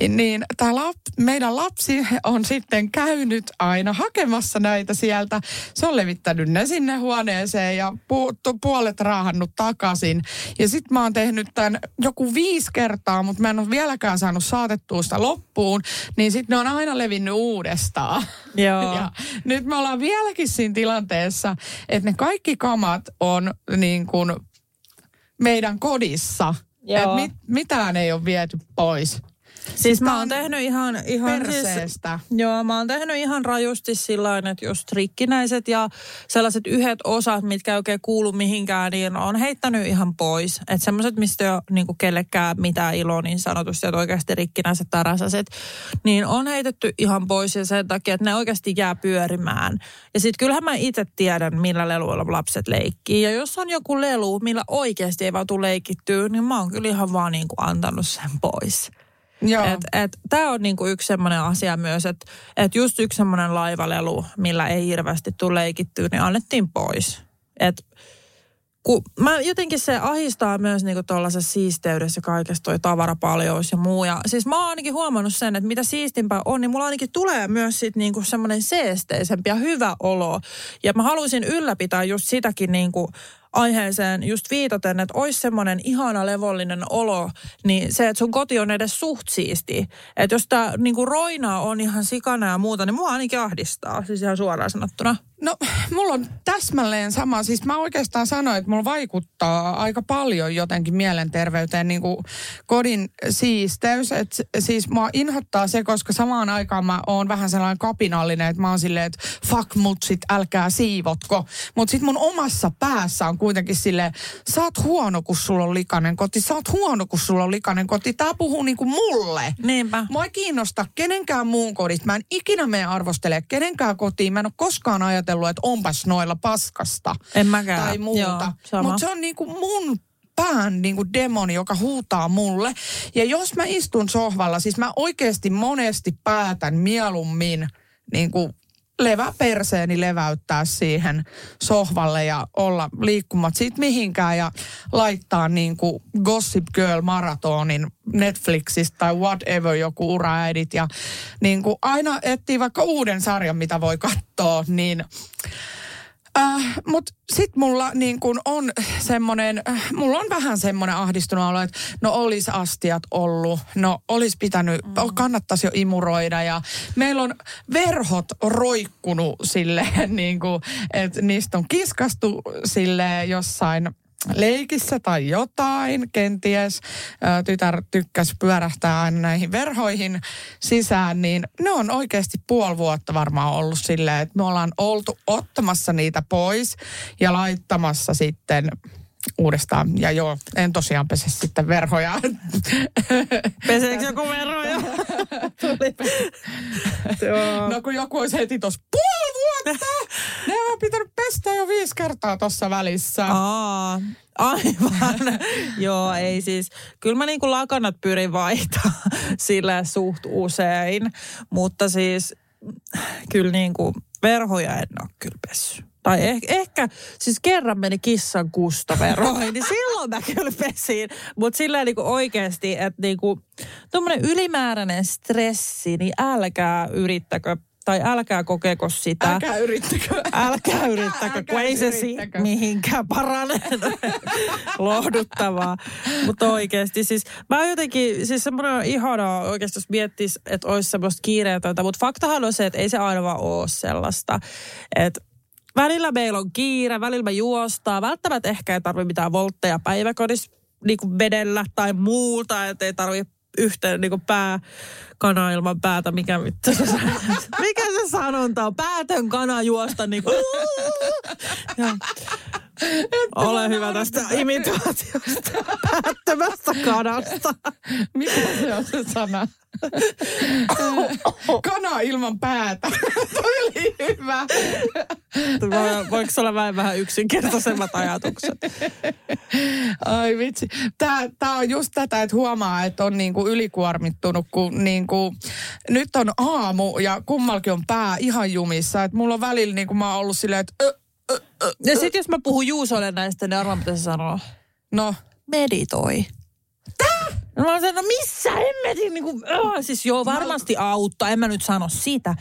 Speaker 3: Niin tää lap, meidän lapsi on sitten käynyt aina hakemassa näitä sieltä. Se on levittänyt ne sinne huoneeseen ja pu, puolet raahannut takaisin. Ja sitten mä oon tehnyt tämän joku viisi kertaa, mutta mä en ole vieläkään saanut saatettua sitä loppuun. Niin sitten ne on aina levinnyt uudestaan.
Speaker 2: Joo.
Speaker 3: Ja nyt me ollaan vieläkin siinä tilanteessa, että ne kaikki kamat on niin kuin meidän kodissa. Että mit, mitään ei ole viety pois.
Speaker 2: Siis mä oon tehnyt ihan, ihan
Speaker 3: perseestä.
Speaker 2: Siis, joo, mä oon tehnyt ihan rajusti sillä että just rikkinäiset ja sellaiset yhdet osat, mitkä ei oikein kuulu mihinkään, niin on heittänyt ihan pois. Että semmoiset, mistä ei ole niin kellekään mitään iloa niin sanotusti, että oikeasti rikkinäiset tarasaset, niin on heitetty ihan pois ja sen takia, että ne oikeasti jää pyörimään. Ja sitten kyllähän mä itse tiedän, millä leluilla lapset leikkii. Ja jos on joku lelu, millä oikeasti ei vaan tule leikittyä, niin mä oon kyllä ihan vaan niin kuin antanut sen pois. Tämä on niinku yksi semmoinen asia myös, että et just yksi semmoinen laivalelu, millä ei hirveästi tule leikittyä, niin annettiin pois. Et, kun mä jotenkin se ahistaa myös niinku tuollaisessa siisteydessä kaikessa toi tavarapaljous ja muu. Ja siis mä oon ainakin huomannut sen, että mitä siistimpää on, niin mulla ainakin tulee myös sit niinku semmoinen seesteisempi ja hyvä olo. Ja mä haluaisin ylläpitää just sitäkin niinku aiheeseen just viitaten, että olisi semmoinen ihana levollinen olo, niin se, että sun koti on edes suht siisti. Että jos tämä niinku roina on ihan sikana ja muuta, niin mua ainakin ahdistaa, siis ihan suoraan sanottuna.
Speaker 3: No, mulla on täsmälleen sama. Siis mä oikeastaan sanoin, että mulla vaikuttaa aika paljon jotenkin mielenterveyteen niin kuin kodin siisteys. Et, siis mua inhottaa se, koska samaan aikaan mä oon vähän sellainen kapinallinen, että mä oon silleen, että fuck mutsit, älkää siivotko. Mutta sit mun omassa päässä on kuitenkin silleen, sä oot huono, kun sulla on likainen koti. Sä oot huono, kun sulla on likainen koti. Tää puhuu niin kuin mulle.
Speaker 2: Niinpä.
Speaker 3: Mua ei kiinnosta kenenkään muun kodit. Mä en ikinä mene arvostele kenenkään kotiin. Mä en ole koskaan ajatellut että onpas noilla paskasta.
Speaker 2: En mäkään.
Speaker 3: Tai muuta. Mutta se on niinku mun pään niin kuin demoni, joka huutaa mulle. Ja jos mä istun sohvalla, siis mä oikeasti monesti päätän mieluummin niin kuin levä perseeni leväyttää siihen sohvalle ja olla liikkumat siitä mihinkään ja laittaa niin kuin Gossip Girl maratonin Netflixistä tai whatever joku uraäidit ja niin kuin aina etsii vaikka uuden sarjan, mitä voi katsoa, niin Äh, Mutta sitten mulla niin kun on semmoinen, äh, mulla on vähän semmoinen ahdistunut olo, että no olisi astiat ollut, no olisi pitänyt, mm. kannattaisi jo imuroida ja meillä on verhot roikkunut silleen, niin kuin, että niistä on kiskastu sille jossain leikissä tai jotain, kenties tytär tykkäsi pyörähtää aina näihin verhoihin sisään, niin ne on oikeasti puoli vuotta varmaan ollut silleen, että me ollaan oltu ottamassa niitä pois ja laittamassa sitten uudestaan. Ja joo, en tosiaan pese sitten verhoja.
Speaker 2: Peseekö joku verhoja?
Speaker 3: no kun joku olisi heti tuossa puoli vuotta! Ne on pitänyt pestä jo viisi kertaa tuossa välissä.
Speaker 2: Aa, aivan. joo, ei siis. Kyllä mä niinku lakanat pyrin vaihtaa sillä suht usein. Mutta siis kyllä niinku verhoja en ole kyllä pessy. Tai ehkä, ehkä, siis kerran meni kissan kustaveroihin, niin silloin mä kyllä pesin. Mutta silleen niinku oikeasti, että niinku, tuommoinen ylimääräinen stressi, niin älkää yrittäkö tai älkää kokeeko sitä.
Speaker 3: Älkää yrittäkö.
Speaker 2: Älkää yrittäkö, kun ei se mihinkään parane. Lohduttavaa. Mutta oikeasti siis, mä jotenkin, siis semmoinen ihanaa oikeasti, jos miettis, että olisi semmoista kiireetöntä, mutta faktahan on se, että ei se aina vaan ole sellaista. Että välillä meillä on kiire, välillä me juostaa. Välttämättä ehkä ei tarvitse mitään voltteja päiväkodissa niin kuin vedellä tai muuta, että ei tarvitse yhteen niin pää kana ilman päätä, mikä, mikä se sanonta on? Päätön kana juosta niin kuin, Ole hyvä tästä imitaatiosta. Päättömästä kanasta.
Speaker 3: Mikä se on se sana? Kana ilman päätä. Toi oli hyvä.
Speaker 2: Voiko olla vähän, vähän yksinkertaisemmat ajatukset?
Speaker 3: Ai vitsi. Tää, tää on just tätä, että huomaa, että on niinku ylikuormittunut, kun niinku, nyt on aamu ja kummalkin on pää ihan jumissa. Et mulla on välillä, niinku mä oon ollut silleen, että
Speaker 2: ja sitten jos mä puhun Juusolle näistä, niin arvaa mitä se sanoo.
Speaker 3: No.
Speaker 2: Meditoi. Tää? No mä sanoin, no missä hemmetin, niin kuin, oh, siis joo, varmasti auttaa, en mä nyt sano sitä.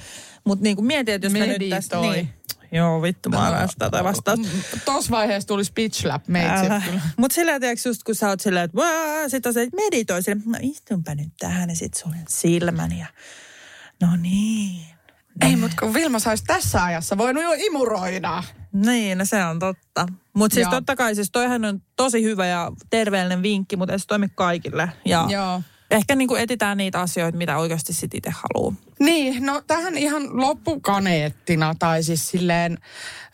Speaker 2: Mutta niin kuin mietin, että jos Meditoi. mä nyt tästä, niin, Joo, vittu, mä no, tätä vastaan.
Speaker 3: Tuossa vaiheessa tuli speech lab meitsi.
Speaker 2: Mutta silleen, tiedätkö, just kun sä oot silleen, että sit on se, että meditoi silleen, no istunpä nyt tähän ja sit suljen silmäni ja no niin.
Speaker 3: Ei, mutta kun Vilma saisi tässä ajassa voinut jo imuroida.
Speaker 2: Niin, no se on totta. Mutta siis Joo. totta kai, siis toihan on tosi hyvä ja terveellinen vinkki, mutta ei se toimi kaikille. Ja Joo. Ehkä niin kuin etitään niitä asioita, mitä oikeasti sitten itse haluaa.
Speaker 3: Niin, no tähän ihan loppukaneettina tai siis silleen,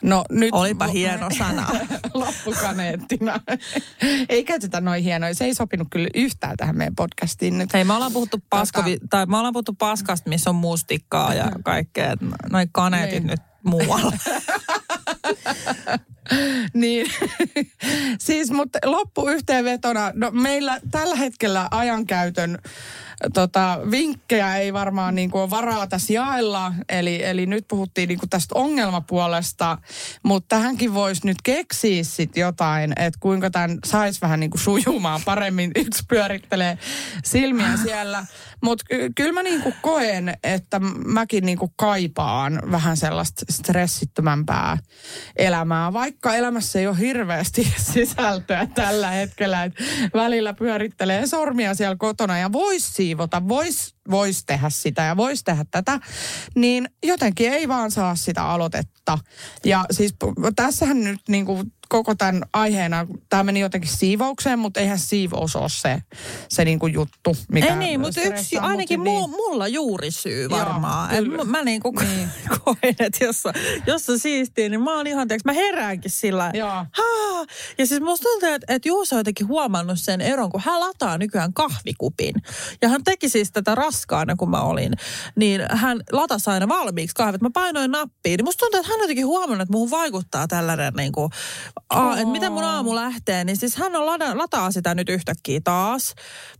Speaker 3: no nyt...
Speaker 2: Olipa hieno sana.
Speaker 3: loppukaneettina. ei käytetä noin hienoja. Se ei sopinut kyllä yhtään tähän meidän podcastiin nyt.
Speaker 2: Hei, me ollaan puhuttu, paskovi, tota... tai me ollaan puhuttu paskasta, missä on mustikkaa ja kaikkea. Noin kaneetit niin. nyt muualla.
Speaker 3: niin, siis mutta loppuyhteenvetona, no meillä tällä hetkellä ajankäytön tota, vinkkejä ei varmaan niin kuin ole varaa tässä jaella. Eli, eli nyt puhuttiin niin kuin tästä ongelmapuolesta, mutta tähänkin voisi nyt keksiä sit jotain, että kuinka tämän saisi vähän niin kuin sujumaan paremmin. Yksi pyörittelee silmiä siellä. Mutta kyllä mä niin kuin koen, että mäkin niin kuin kaipaan vähän sellaista stressittömämpää elämää, vaikka elämässä ei ole hirveästi sisältöä tällä hetkellä. Että välillä pyörittelee sormia siellä kotona ja voisi siivota, voisi vois tehdä sitä ja voisi tehdä tätä, niin jotenkin ei vaan saa sitä aloitetta. Ja siis tässähän nyt niin kuin koko tämän aiheena, tämä meni jotenkin siivoukseen, mutta eihän siivous ole se, se niin kuin juttu, mikä
Speaker 2: Ei niin, mutta yksi, ainakin niin. mulla juuri syy varmaan. Joo, mä niin kuin niin. koen, että jos, jos on siistiä, niin mä oon ihan, tiiäks, mä heräänkin sillä. Joo. Ja siis musta tuntuu, että, että Juuso on jotenkin huomannut sen eron, kun hän lataa nykyään kahvikupin. Ja hän teki siis tätä ras raskaana, kun mä olin, niin hän latasi aina valmiiksi kahvit. Mä painoin nappiin, niin musta tuntuu, että hän on jotenkin huomannut, että muuhun vaikuttaa tällainen, niin kuin, a, että miten mun aamu lähtee. Niin siis hän on lada, lataa sitä nyt yhtäkkiä taas.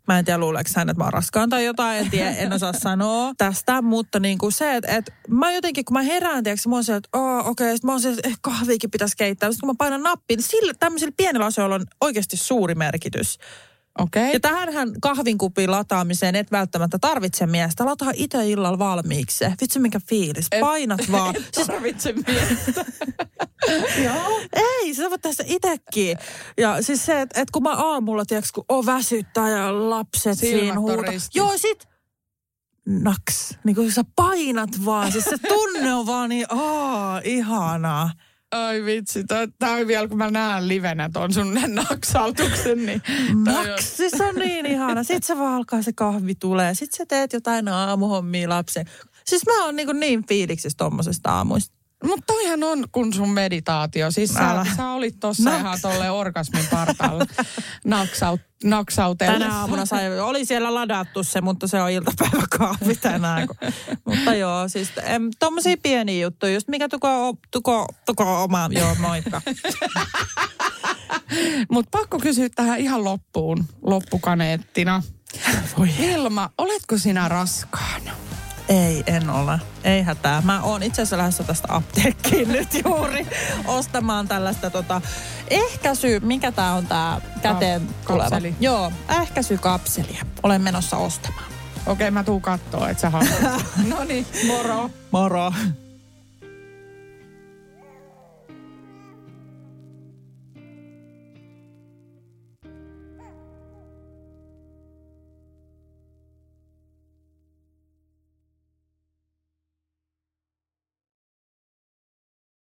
Speaker 2: Mä en tiedä, luuleeko hän, että mä oon raskaan tai jotain, en tiedä, en osaa sanoa tästä. Mutta niin kuin se, että, että mä jotenkin, kun mä herään, tiedätkö, mä oon se, että oh, okei, okay, mä oon se, että kahviikin pitäisi keittää. Sitten kun mä painan nappiin, niin sillä tämmöisellä pienellä asioilla on oikeasti suuri merkitys.
Speaker 3: Okay.
Speaker 2: Ja tähänhän kahvinkupin lataamiseen et välttämättä tarvitse miestä. Lataa itse illalla valmiiksi. Vitsi mikä fiilis. Painat vaan.
Speaker 3: Siis... Tarvitse miestä.
Speaker 2: Joo. Ei, sä voit tässä itekin. Ja siis se, että et kun mä aamulla, tiedätkö, kun on väsyttää ja lapset
Speaker 3: Silmät
Speaker 2: siinä
Speaker 3: ristissä.
Speaker 2: Joo, sit naks. Niin kun sä painat vaan. Siis se tunne on vaan niin, aah, ihanaa.
Speaker 3: Ai vitsi, tämä on vielä kun mä näen livenä ton sun naksautuksen, niin... toi on-
Speaker 2: Naks, siis se on niin ihana. Sitten se vaan alkaa se kahvi tulee. Sitten sä teet jotain aamuhommia lapsen. Siis mä oon niin, niin fiiliksissä tommosesta aamuista.
Speaker 3: Mutta toihan on kun sun meditaatio. Siis sä,
Speaker 2: Älä.
Speaker 3: sä olit tossa
Speaker 2: Naks.
Speaker 3: ihan tolle orgasmin partaalla naksaut, naksautellessa.
Speaker 2: Tänä aamuna sai, oli siellä ladattu se, mutta se on iltapäiväkahvi tänään. Kun, mutta joo, siis em, tommosia pieniä juttuja, just mikä tuko, tuko, tuko oma, joo moikka.
Speaker 3: Mutta pakko kysyä tähän ihan loppuun, loppukaneettina.
Speaker 2: Voi.
Speaker 3: Vilma, oletko sinä raskaana?
Speaker 2: Ei, en ole. Ei hätää. Mä oon itse asiassa lähdössä tästä apteekkiin nyt juuri ostamaan tällaista tota, ehkäisy, mikä tää on tää käteen
Speaker 3: Kap-
Speaker 2: tuleva.
Speaker 3: kapseli.
Speaker 2: Joo, ehkäisykapselia. Olen menossa ostamaan.
Speaker 3: Okei, mä tuun kattoo, että sä haluat. no niin, moro.
Speaker 2: Moro.